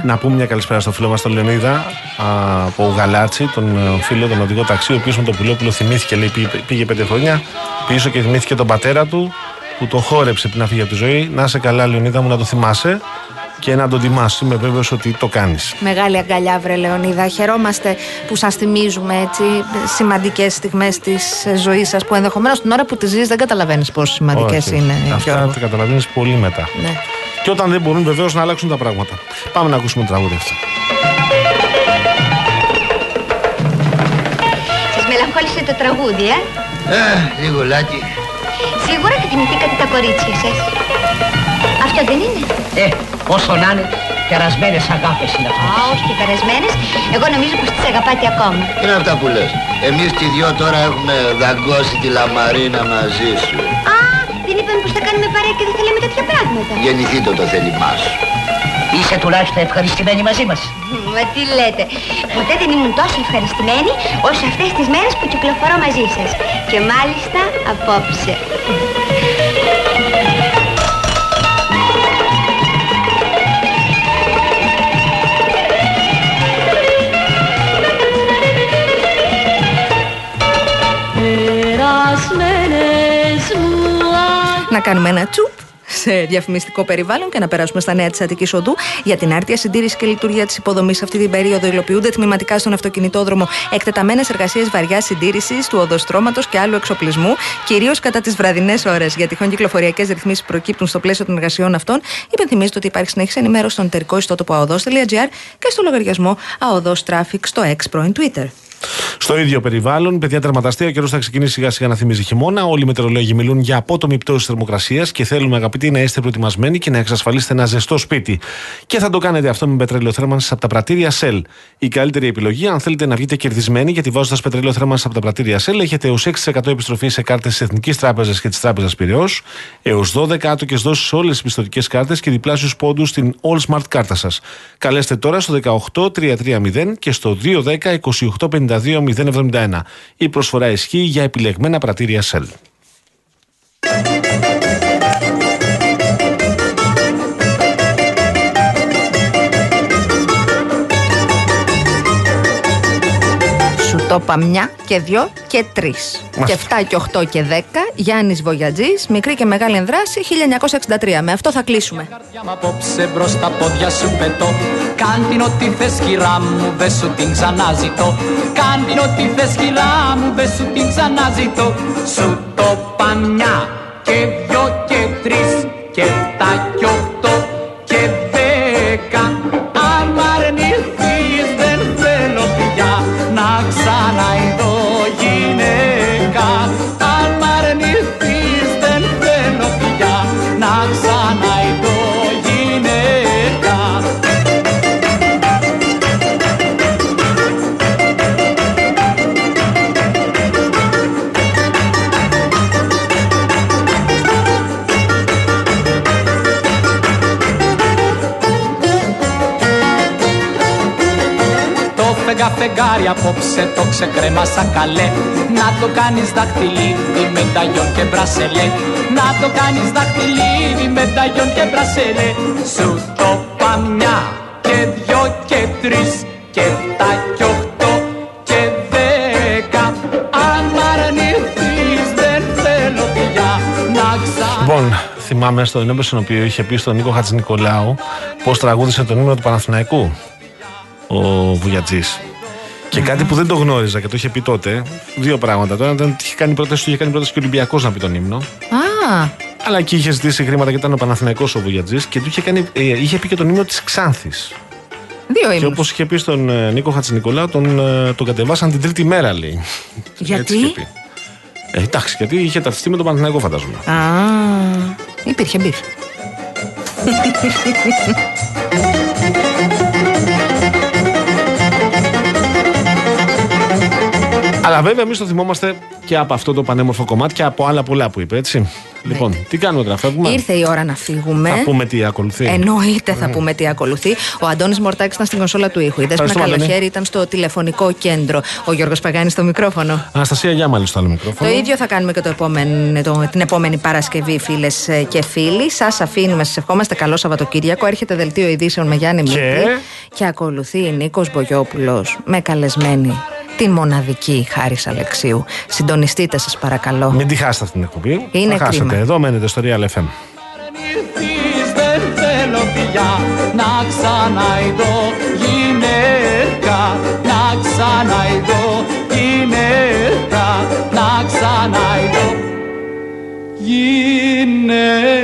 1961. Να πούμε μια καλησπέρα στο φίλο μας τον Λεωνίδα α, από Γαλάτσι, τον ε, φίλο, τον οδηγό ταξί, ο οποίος με τον Πουλόπουλο θυμήθηκε, λέει, πήγε, πήγε πέντε χρόνια πίσω και θυμήθηκε τον πατέρα του που το χόρεψε πριν να φύγει από τη ζωή. Να σε καλά, Λεωνίδα μου, να το θυμάσαι και να τον τιμάς. Είμαι βέβαιος ότι το κάνεις. Μεγάλη αγκαλιά, βρε Λεωνίδα. Χαιρόμαστε που σας θυμίζουμε έτσι σημαντικές στιγμές της ζωής σας που ενδεχομένως την ώρα που τη ζεις δεν καταλαβαίνεις πόσο σημαντικές είναι. Αυτά Γιώργο. τα καταλαβαίνεις πολύ μετά. Ναι. Και όταν δεν μπορούν βεβαίως να αλλάξουν τα πράγματα. Πάμε να ακούσουμε το τραγούδι αυτό. Σας μελαγχόλησε το τραγούδι, ε; Ε, λίγο λάκι. Σίγουρα και θυμηθήκατε τα κορίτσια σας. Αυτό δεν είναι. Ε, όσο να είναι, κερασμένες αγάπες είναι αυτό. Α, όχι και περασμένες. Εγώ νομίζω πως τις αγαπάτε ακόμα. Τι είναι αυτά που λες. Εμείς και οι δυο τώρα έχουμε δαγκώσει τη λαμαρίνα μαζί σου. Α, δεν είπαμε πως θα κάνουμε παρέα και δεν θα λέμε τέτοια πράγματα. Γεννηθείτε το θέλημά σου. Είσαι τουλάχιστον ευχαριστημένη μαζί μας. Μα τι λέτε. Ποτέ δεν ήμουν τόσο ευχαριστημένη όσο αυτές τις μέρες που κυκλοφορώ μαζί σας. Και μάλιστα απόψε. Να κάνουμε ένα τσουπ σε διαφημιστικό περιβάλλον και να περάσουμε στα νέα της Αττικής Οδού. Για την άρτια συντήρηση και λειτουργία της υποδομής αυτή την περίοδο υλοποιούνται τμηματικά στον αυτοκινητόδρομο εκτεταμένες εργασίες βαριά συντήρησης του οδοστρώματος και άλλου εξοπλισμού, κυρίως κατά τις βραδινές ώρες. Για τυχόν κυκλοφοριακές ρυθμίσεις που προκύπτουν στο πλαίσιο των εργασιών αυτών, υπενθυμίζεται ότι υπάρχει συνέχιση ενημέρωση στον εταιρικό ιστότοπο αοδό.gr και στο λογαριασμό αοδός traffic στο ex πρώην Twitter. Στο ίδιο περιβάλλον, παιδιά τερματαστεί, ο καιρός θα ξεκινήσει σιγά σιγά να θυμίζει χειμώνα. Όλοι οι μετεωρολόγοι μιλούν για απότομη πτώση θερμοκρασίας και θέλουμε, αγαπητοί, να είστε προετοιμασμένοι και να εξασφαλίσετε ένα ζεστό σπίτι. Και θα το κάνετε αυτό με πετρέλαιο θέρμανσης από τα πρατήρια Shell. Η καλύτερη επιλογή, αν θέλετε να βγείτε κερδισμένοι, γιατί βάζοντας πετρέλαιο θέρμανσης από τα πρατήρια Shell, έχετε έως 6% επιστροφή σε κάρτες της Εθνικής Τράπεζας και της Τράπεζας Πυραιός, έως 12 άτοκες δόσεις σε όλες τις πιστοτικές κάρτες και διπλάσιους πόντους στην All Smart κάρτα σας. Καλέστε τώρα στο 18330 και στο 210 2852 071. Η προσφορά ισχύει για επιλεγμένα πρατήρια Shell. Σου το είπα μια και δυο και τρεις. Και 7 και 8 και 10. Γιάννης Βογιατζής, μικρή και μεγάλη ενδράση 1963. Με αυτό θα κλείσουμε. Μ' απόψε μπρος στα πόδια σου πετώ Κάν την ό,τι θες χειρά μου, δε σου την ξαναζητώ Κάν την ό,τι θες χειρά μου, δε σου την ξαναζητώ Σου το παμιά και δυο και τρεις και εφτά και οχτώ φεγγάρι απόψε το ξεκρέμασα καλέ. Να το κάνεις δαχτυλίδι μεταγιόν και μπρασελέ. Να το κάνεις δαχτυλίδι μεταγιόν και μπρασελέ. Σου το παμιά και δυο και τρεις και εφτά και οχτώ και δέκα. Αν μ' αρνηθείς δεν θέλω πια να ξανά Λοιπόν, θυμάμαι στο ενέμπε στον οποίο είχε πει στον Νίκο Χατζηνικολάου πώς τραγούδισε τον ύμνο του Παναθηναϊκού ο Βουγιατζή. Και κάτι που δεν το γνώριζα και το είχε πει τότε, δύο πράγματα. Το ένα ήταν ότι είχε κάνει πρόταση, του είχε κάνει πρόταση και ο Ολυμπιακός να πει τον ύμνο. Α, Αλλά εκεί είχε ζητήσει χρήματα και ήταν ο Παναθηναϊκός ο Βουγιατζή και του είχε, κάνει, ε, είχε πει και τον ύμνο της Ξάνθης. Δύο Και ήμουν. όπως είχε πει στον ε, Νίκο Χατζηνικολάου, τον, ε, τον κατεβάσαν την τρίτη μέρα, λέει. Γιατί; Έτσι είχε πει. Ε, εντάξει, γιατί είχε ταυτιστεί με τον Παναθηναϊκό, φαντάζομαι. Α, υπήρχε beef. [laughs] Αλλά βέβαια εμείς το θυμόμαστε και από αυτό το πανέμορφο κομμάτι και από άλλα πολλά που είπε, έτσι. Λοιπόν, τι κάνουμε τώρα, φεύγουμε. Ήρθε η ώρα να φύγουμε. Θα πούμε τι ακολουθεί. Εννοείται θα πούμε τι ακολουθεί. Ο Αντώνης Μορτάκης ήταν στην κονσόλα του ήχου. Η Δέσποινα Ευχαριστούμε, Αντώνη. Καλοχέρη ήταν στο τηλεφωνικό κέντρο. Ο Γιώργος Παγάνης στο μικρόφωνο. Αναστασία Γιάμαλη στο άλλο μικρόφωνο. Το ίδιο θα κάνουμε και το επόμενο, το, την επόμενη Παρασκευή, φίλες και φίλοι. Σας αφήνουμε, σας ευχόμαστε καλό Σαββατοκύριακο. Έρχεται δελτίο ειδήσεων με Γιάννη Και; Μίτη. Και ακολουθεί η Νίκος Μπογιόπουλος με καλεσμένη την μοναδική Χάρης Αλεξίου. Συντονιστείτε, σας παρακαλώ. Μην τη χάσετε αυτή την εκπομπή. Είναι Θα χάσετε. κρίμα. Εδώ μένετε στο Real FM. ήρθεις δεν θέλω πια να ξαναειδώ γυναίκα να ξαναειδώ γυναίκα να ξαναειδώ γυναίκα